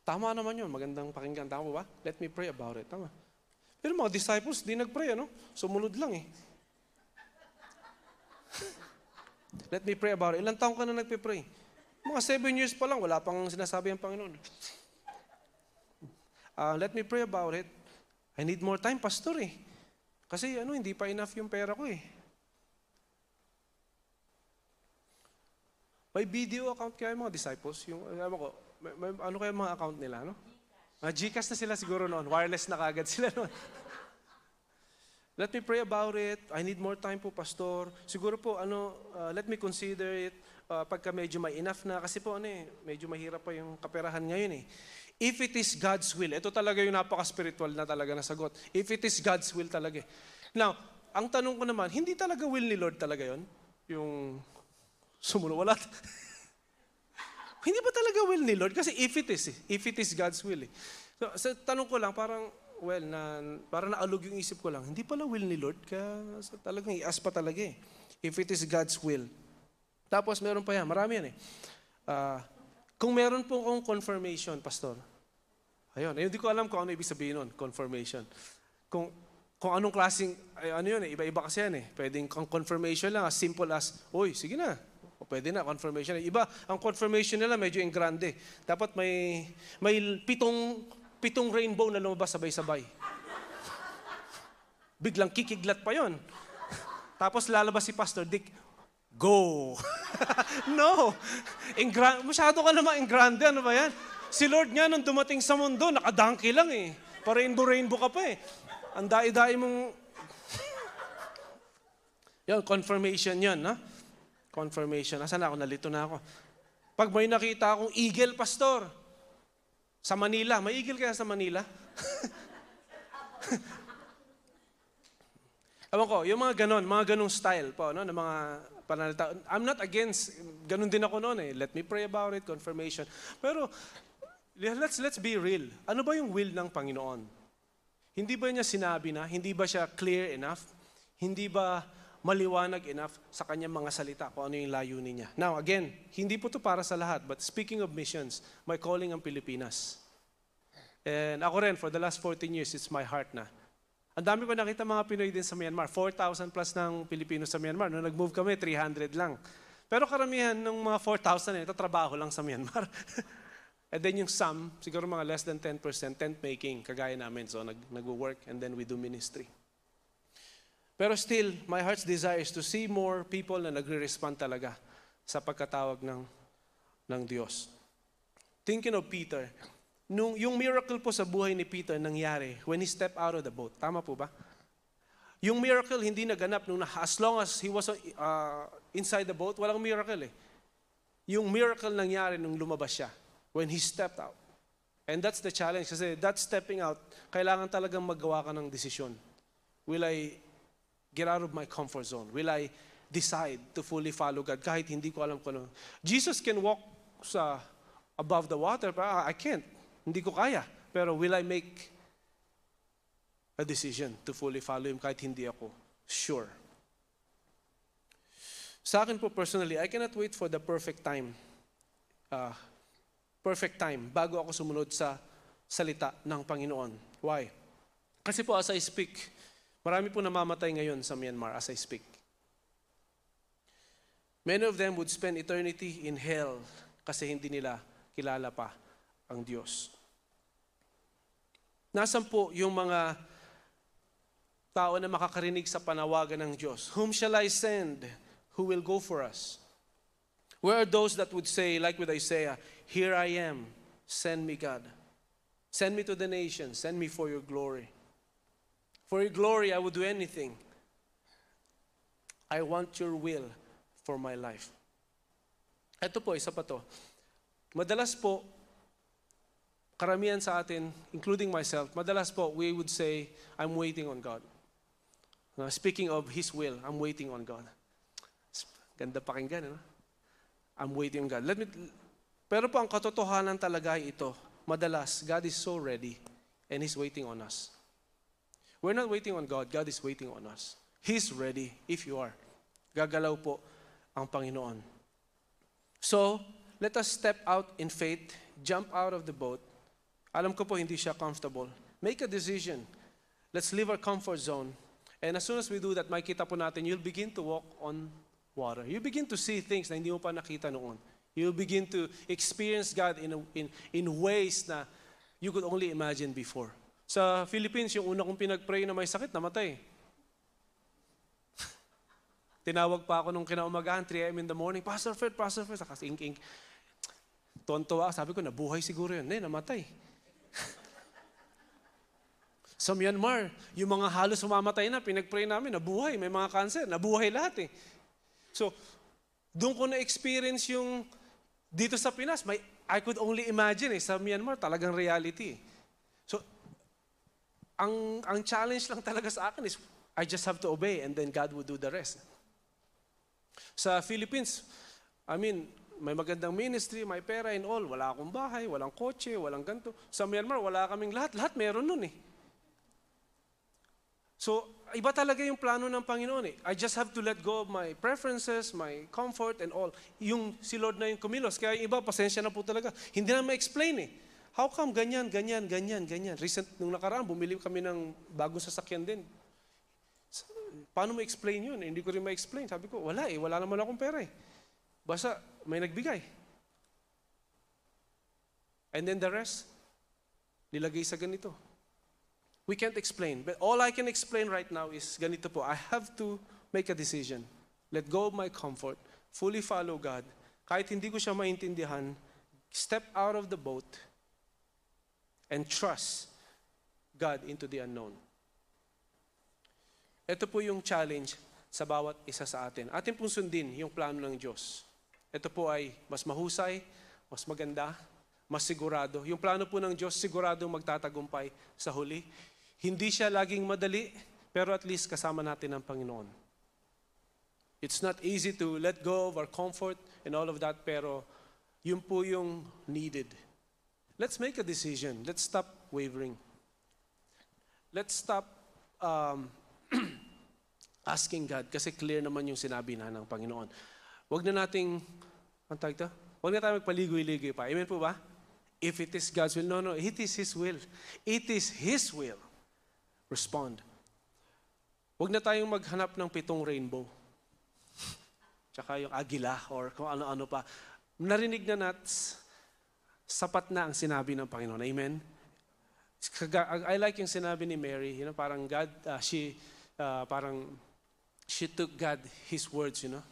Tama naman yun, magandang pakinggan. Tama ba? Let me pray about it. Tama. Pero mga disciples, di nag-pray, ano? Sumunod lang eh. <laughs> Let me pray about it. Ilang taong ka na nagpe-pray? Mga seven years pa lang, wala pang sinasabi ang Panginoon. Uh, let me pray about it. I need more time, pastor eh. Kasi ano, hindi pa enough yung pera ko eh. May video account kaya yung mga disciples? Yung, alam ko, may, may, ano kaya mga account nila, no? Mga Gcash na sila siguro noon. Wireless na kagad sila noon. Let me pray about it. I need more time po, Pastor. Siguro po, ano, uh, let me consider it. Uh, pagka medyo may enough na, kasi po, ano eh, medyo mahirap pa yung kaperahan ngayon eh. If it is God's will, ito talaga yung napaka-spiritual na talaga na sagot. If it is God's will talaga eh. Now, ang tanong ko naman, hindi talaga will ni Lord talaga yon Yung sumunod, wala. <laughs> hindi ba talaga will ni Lord? Kasi if it is, eh, if it is God's will. Eh. So, sa tanong ko lang, parang, well, na, parang naalog yung isip ko lang, hindi pala will ni Lord, kaya sa talagang ias pa talaga eh. If it is God's will. Tapos meron pa yan, marami yan eh. Ah, kung meron po akong confirmation, pastor, ayun, eh, hindi ko alam kung ano ibig sabihin nun, confirmation. Kung, kung anong klaseng, ay, ano yun eh, iba-iba kasi yan eh. Pwedeng confirmation lang, as simple as, uy, sige na, o pwede na, confirmation. Iba, ang confirmation nila medyo in grande. Dapat may, may pitong, pitong rainbow na lumabas sabay-sabay. Biglang kikiglat pa yon. Tapos lalabas si Pastor Dick, go. <laughs> no. In grand, masyado ka naman grande, ano ba yan? Si Lord nga nung dumating sa mundo, nakadangki lang eh. Pa-rainbow-rainbow ka pa eh. Ang dai-dai mong... <laughs> yan, confirmation yan, ha? Confirmation. Nasaan na ako? Nalito na ako. Pag may nakita akong eagle, pastor, sa Manila, eagle kaya sa Manila? <laughs> Ewan ko, yung mga ganon, mga ganong style po, no, ng mga pananalita. I'm not against, ganon din ako noon eh. Let me pray about it, confirmation. Pero, let's, let's be real. Ano ba yung will ng Panginoon? Hindi ba niya sinabi na? Hindi ba siya clear enough? Hindi ba maliwanag enough sa kanyang mga salita kung ano yung layunin niya? Now, again, hindi po to para sa lahat. But speaking of missions, my calling ang Pilipinas. And ako rin, for the last 14 years, it's my heart na ang dami ko nakita mga Pinoy din sa Myanmar. 4,000 plus ng Pilipino sa Myanmar. Nung nag-move kami, 300 lang. Pero karamihan ng mga 4,000 ito, trabaho lang sa Myanmar. <laughs> and then yung some, siguro mga less than 10%, tent making, kagaya namin. So nag, nag-work and then we do ministry. Pero still, my heart's desire is to see more people na nagre-respond talaga sa pagkatawag ng, ng Diyos. Thinking of Peter, Nung, yung miracle po sa buhay ni Peter nangyari when he stepped out of the boat. Tama po ba? Yung miracle hindi naganap nung as long as he was uh, inside the boat, walang miracle eh. Yung miracle nangyari nung lumabas siya when he stepped out. And that's the challenge kasi that stepping out, kailangan talagang maggawa ka ng desisyon. Will I get out of my comfort zone? Will I decide to fully follow God kahit hindi ko alam kung ano? Jesus can walk sa above the water, but I can't. Hindi ko kaya. Pero will I make a decision to fully follow Him kahit hindi ako sure? Sa akin po personally, I cannot wait for the perfect time. Uh, perfect time bago ako sumunod sa salita ng Panginoon. Why? Kasi po as I speak, marami po namamatay ngayon sa Myanmar as I speak. Many of them would spend eternity in hell kasi hindi nila kilala pa ang Diyos. Nasaan po yung mga tao na makakarinig sa panawagan ng Diyos? Whom shall I send? Who will go for us? Where are those that would say, like with Isaiah, Here I am, send me God. Send me to the nations, send me for your glory. For your glory, I would do anything. I want your will for my life. Ito po, isa pa to. Madalas po, karamihan sa atin, including myself, madalas po, we would say, I'm waiting on God. Uh, speaking of His will, I'm waiting on God. Ganda pakinggan, no? I'm waiting on God. Let me, pero po ang katotohanan talaga ay ito. Madalas, God is so ready and He's waiting on us. We're not waiting on God, God is waiting on us. He's ready if you are. Gagalaw po ang Panginoon. So, let us step out in faith, jump out of the boat, alam ko po hindi siya comfortable. Make a decision. Let's leave our comfort zone. And as soon as we do that, makita po natin, you'll begin to walk on water. You begin to see things na hindi mo pa nakita noon. You'll begin to experience God in, a, in, in ways na you could only imagine before. Sa Philippines, yung una kong pinag-pray na may sakit, namatay. <laughs> Tinawag pa ako nung kinaumagahan, 3 a.m. in the morning, Pastor Fred, Pastor Fred, saka ink-ink. Tonto sabi ko, nabuhay siguro yun. Hindi, namatay. <laughs> Sa Myanmar, yung mga halos sumamatay na, pinag-pray namin, nabuhay, may mga cancer, nabuhay lahat eh. So, doon ko na-experience yung dito sa Pinas, may, I could only imagine eh, sa Myanmar, talagang reality. So, ang, ang challenge lang talaga sa akin is, I just have to obey and then God will do the rest. Sa Philippines, I mean, may magandang ministry, may pera and all. Wala akong bahay, walang kotse, walang ganto. Sa Myanmar, wala kaming lahat. Lahat meron nun eh. So, iba talaga yung plano ng Panginoon eh. I just have to let go of my preferences, my comfort and all. Yung si Lord na yung kumilos. Kaya yung iba, pasensya na po talaga. Hindi na ma-explain eh. How come ganyan, ganyan, ganyan, ganyan? Recent, nung nakaraan, bumili kami ng bagong sasakyan din. Paano mo explain yun? Hindi ko rin ma-explain. Sabi ko, wala eh, wala naman akong pera eh. Basta may nagbigay. And then the rest, nilagay sa ganito. We can't explain. But all I can explain right now is ganito po. I have to make a decision. Let go of my comfort. Fully follow God. Kahit hindi ko siya maintindihan, step out of the boat and trust God into the unknown. Ito po yung challenge sa bawat isa sa atin. Atin pong sundin yung plano ng Diyos. Ito po ay mas mahusay, mas maganda, mas sigurado. Yung plano po ng Diyos, siguradong magtatagumpay sa huli. Hindi siya laging madali, pero at least kasama natin ang Panginoon. It's not easy to let go of our comfort and all of that, pero yun po yung needed. Let's make a decision. Let's stop wavering. Let's stop um, <clears throat> asking God kasi clear naman yung sinabi na ng Panginoon. Huwag na nating, ang tawag ito? Huwag na tayo magpaligoy-ligoy pa. Amen po ba? If it is God's will. No, no. It is His will. It is His will. Respond. Huwag na tayong maghanap ng pitong rainbow. <laughs> Tsaka yung agila or kung ano-ano pa. Narinig na nat, sapat na ang sinabi ng Panginoon. Amen? I like yung sinabi ni Mary, you know, parang God, uh, she, uh, parang, she took God, His words, you know.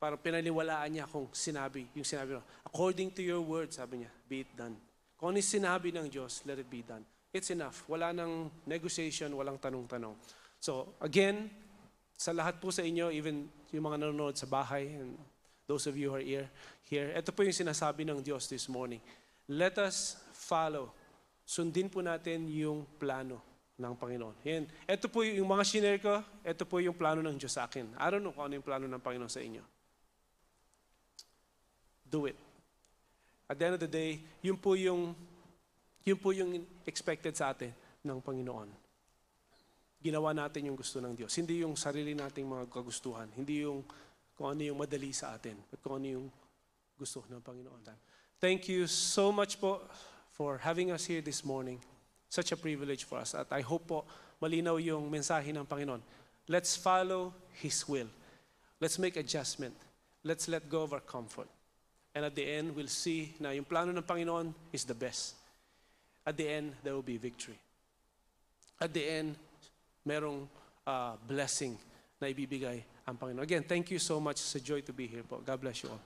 Parang pinaniwalaan niya kung sinabi, yung sinabi, according to your word, sabi niya, be it done. Kung ano sinabi ng Diyos, let it be done. It's enough. Wala nang negotiation, walang tanong-tanong. So, again, sa lahat po sa inyo, even yung mga nanonood sa bahay, and those of you who are here, here, ito po yung sinasabi ng Diyos this morning. Let us follow. Sundin po natin yung plano ng Panginoon. Yan. Ito po yung mga shinare ko, ito po yung plano ng Diyos sa akin. I don't know kung ano yung plano ng Panginoon sa inyo. Do it. At the end of the day, yun po yung, yun po yung expected sa atin ng Panginoon. Ginawa natin yung gusto ng Diyos. Hindi yung sarili nating mga kagustuhan. Hindi yung kung ano yung madali sa atin. At kung ano yung gusto ng Panginoon. Thank you so much po for having us here this morning. Such a privilege for us. At I hope po malinaw yung mensahe ng Panginoon. Let's follow His will. Let's make adjustment. Let's let go of our comfort. And at the end, we'll see na yung plano ng Panginoon is the best. At the end, there will be victory. At the end, merong uh, blessing na ibibigay ang Panginoon. Again, thank you so much. It's a joy to be here po. God bless you all.